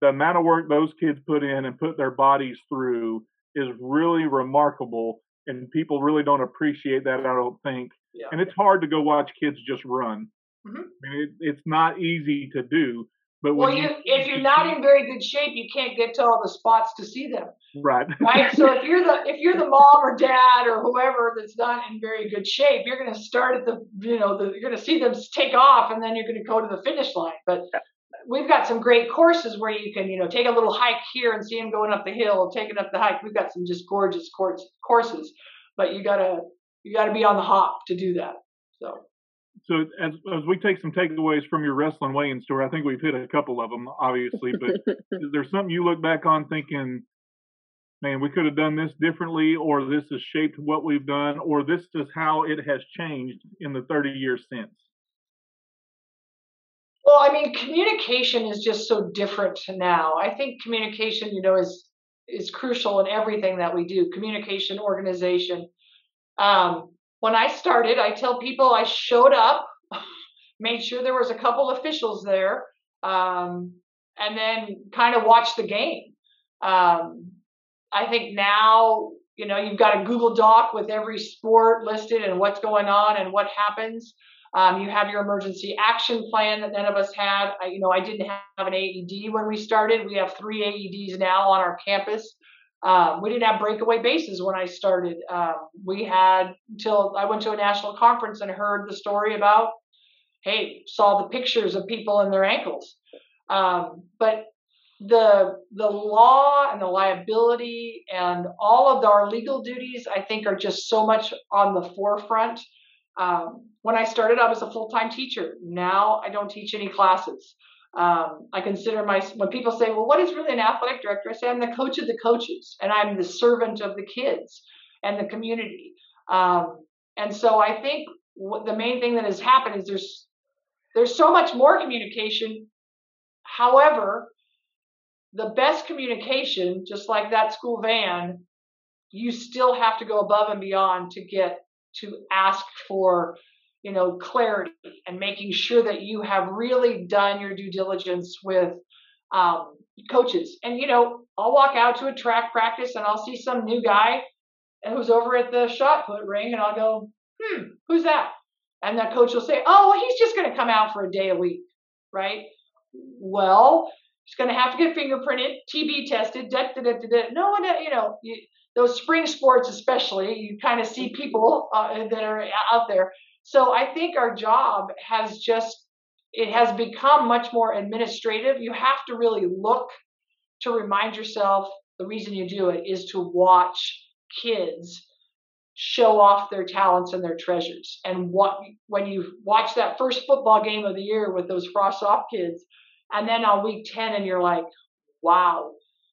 the amount of work those kids put in and put their bodies through is really remarkable, and people really don't appreciate that. I don't think, Yeah. and it's hard to go watch kids just run. Mhm. I mean, it, it's not easy to do. But Well, when you, if you're not in very good shape, you can't get to all the spots to see them, right, right? so if you're the if you're the mom or dad or whoever that's not in very good shape, you're going to start at the you know the, you're going to see them take off, and then you're going to go to the finish line. But we've got some great courses where you can you know take a little hike here and see them going up the hill, taking up the hike. We've got some just gorgeous course, courses, but you gotta you gotta be on the hop to do that. So. So as as we take some takeaways from your wrestling weigh-in story, I think we've hit a couple of them, obviously. But is there something you look back on thinking, man, we could have done this differently, or this has shaped what we've done, or this is how it has changed in the 30 years since? Well, I mean, communication is just so different to now. I think communication, you know, is is crucial in everything that we do. Communication, organization. Um, when I started, I tell people I showed up, made sure there was a couple officials there, um, and then kind of watched the game. Um, I think now, you know, you've got a Google Doc with every sport listed and what's going on and what happens. Um, you have your emergency action plan that none of us had. I, you know, I didn't have an AED when we started. We have three AEDs now on our campus. Um, we didn't have breakaway bases when I started. Um, we had until I went to a national conference and heard the story about, hey, saw the pictures of people and their ankles. Um, but the the law and the liability and all of our legal duties, I think, are just so much on the forefront. Um, when I started, I was a full time teacher. Now I don't teach any classes. Um, I consider my when people say, "Well, what is really an athletic director?" I say, "I'm the coach of the coaches, and I'm the servant of the kids and the community." Um, and so I think what the main thing that has happened is there's there's so much more communication. However, the best communication, just like that school van, you still have to go above and beyond to get to ask for you know clarity and making sure that you have really done your due diligence with um, coaches. And you know i'll walk out to a track practice and i'll see some new guy who's over at the shot put ring and i'll go hmm who's that? And that coach will say oh well, he's just going to come out for a day a week right? Well he's going to have to get fingerprinted tb tested da, da, da, da, no one you know you, those spring sports especially you kind of see people uh, that are out there so i think our job has just it has become much more administrative. You have to really look to remind yourself the reason you do it is to watch kids show off their talents and their treasures. And what when you watch that first football game of the year with those frost off kids and then on week 10 and you're like wow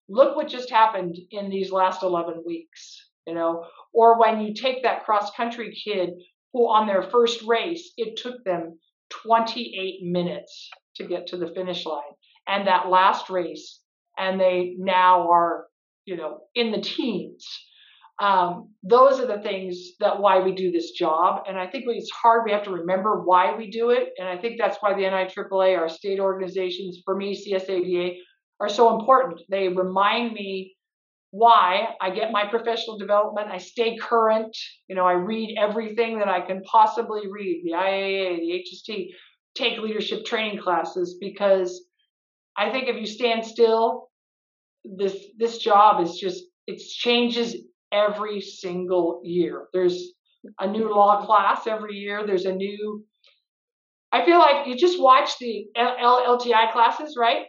look what just happened in these last 11 weeks you know? Or when you take that cross country kid who on their first race it took them 28 minutes to get to the finish line. And that last race, and they now are, you know, in the teens. Um, those are the things that why we do this job. And I think it's hard. We have to remember why we do it. And I think that's why the NIAAA, our state organizations, for me, CSADA, are so important. They remind me why I get my professional development. I stay current. You know, I read everything that I can possibly read the IAA, the HST, take leadership training classes because I think if you stand still, this this job is just it changes every single year. There's a new law class every year. There's a new. I feel like you just watch the LTI classes, right?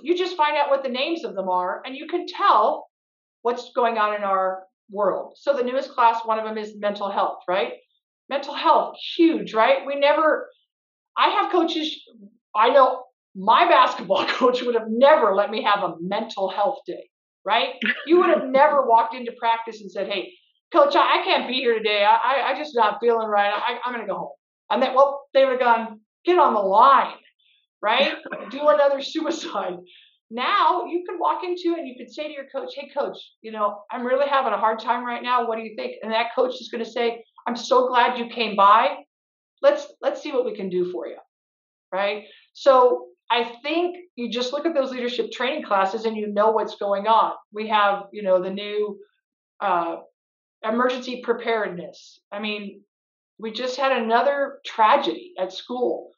You just find out what the names of them are, and you can tell what's going on in our world. So the newest class, one of them is mental health, right? Mental health, huge, right? We never, I have coaches, I know my basketball coach would have never let me have a mental health day, right? You would have never walked into practice and said, hey, coach, I, I can't be here today. I, I, I just not feeling right. I, I'm going to go home. And then, well, they would have gone, get on the line, right? Do another suicide now you can walk into and you can say to your coach, Hey coach, you know, I'm really having a hard time right now. What do you think? And that coach is going to say, I'm so glad you came by. Let's let's see what we can do for you. Right. So I think you just look at those leadership training classes and you know what's going on. We have, you know, the new uh, emergency preparedness. I mean, we just had another tragedy at school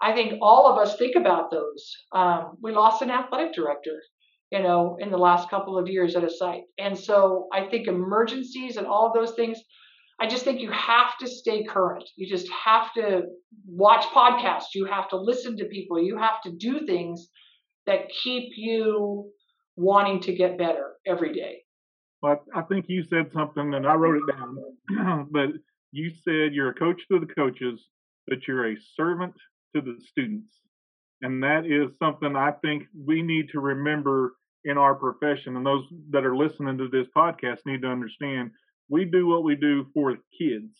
I think all of us think about those. Um, we lost an athletic director, you know, in the last couple of years at a site. And so I think emergencies and all of those things, I just think you have to stay current. You just have to watch podcasts. You have to listen to people. You have to do things that keep you wanting to get better every day. Well, I think you said something, and I wrote it down. but you said you're a coach to the coaches, but you're a servant to the students. And that is something I think we need to remember in our profession. And those that are listening to this podcast need to understand we do what we do for kids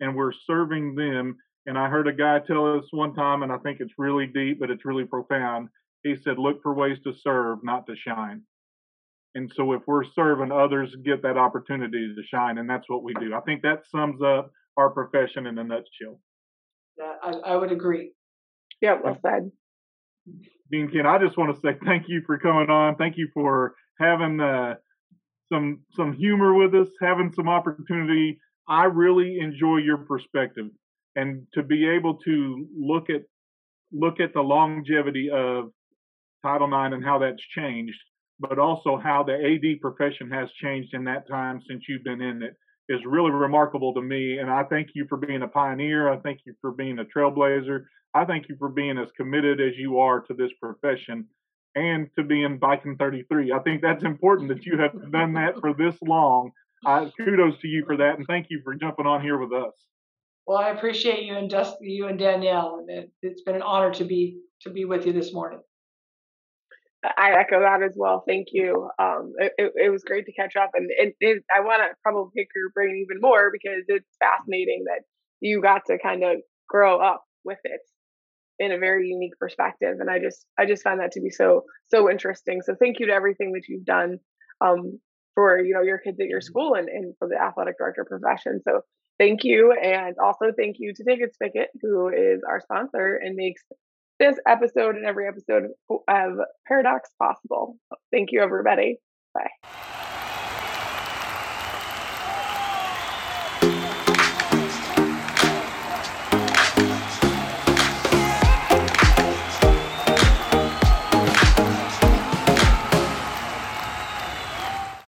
and we're serving them. And I heard a guy tell us one time, and I think it's really deep, but it's really profound. He said, Look for ways to serve, not to shine. And so if we're serving, others get that opportunity to shine. And that's what we do. I think that sums up our profession in a nutshell. Yeah, I, I would agree. Yeah, well said. Jean Kinn, I just want to say thank you for coming on. Thank you for having uh, some some humor with us, having some opportunity. I really enjoy your perspective, and to be able to look at look at the longevity of Title IX and how that's changed, but also how the AD profession has changed in that time since you've been in it is really remarkable to me. And I thank you for being a pioneer. I thank you for being a trailblazer. I thank you for being as committed as you are to this profession and to being Viking 33. I think that's important that you have done that for this long. Uh, kudos to you for that, and thank you for jumping on here with us. Well, I appreciate you and Dusty, you and Danielle, and it, has been an honor to be to be with you this morning. I echo that as well. Thank you. Um, it, it, was great to catch up, and it, it, I want to probably pick your brain even more because it's fascinating that you got to kind of grow up with it in a very unique perspective and i just i just find that to be so so interesting so thank you to everything that you've done um, for you know your kids at your school and, and for the athletic director profession so thank you and also thank you to TicketSpicket who is our sponsor and makes this episode and every episode of paradox possible. Thank you everybody. Bye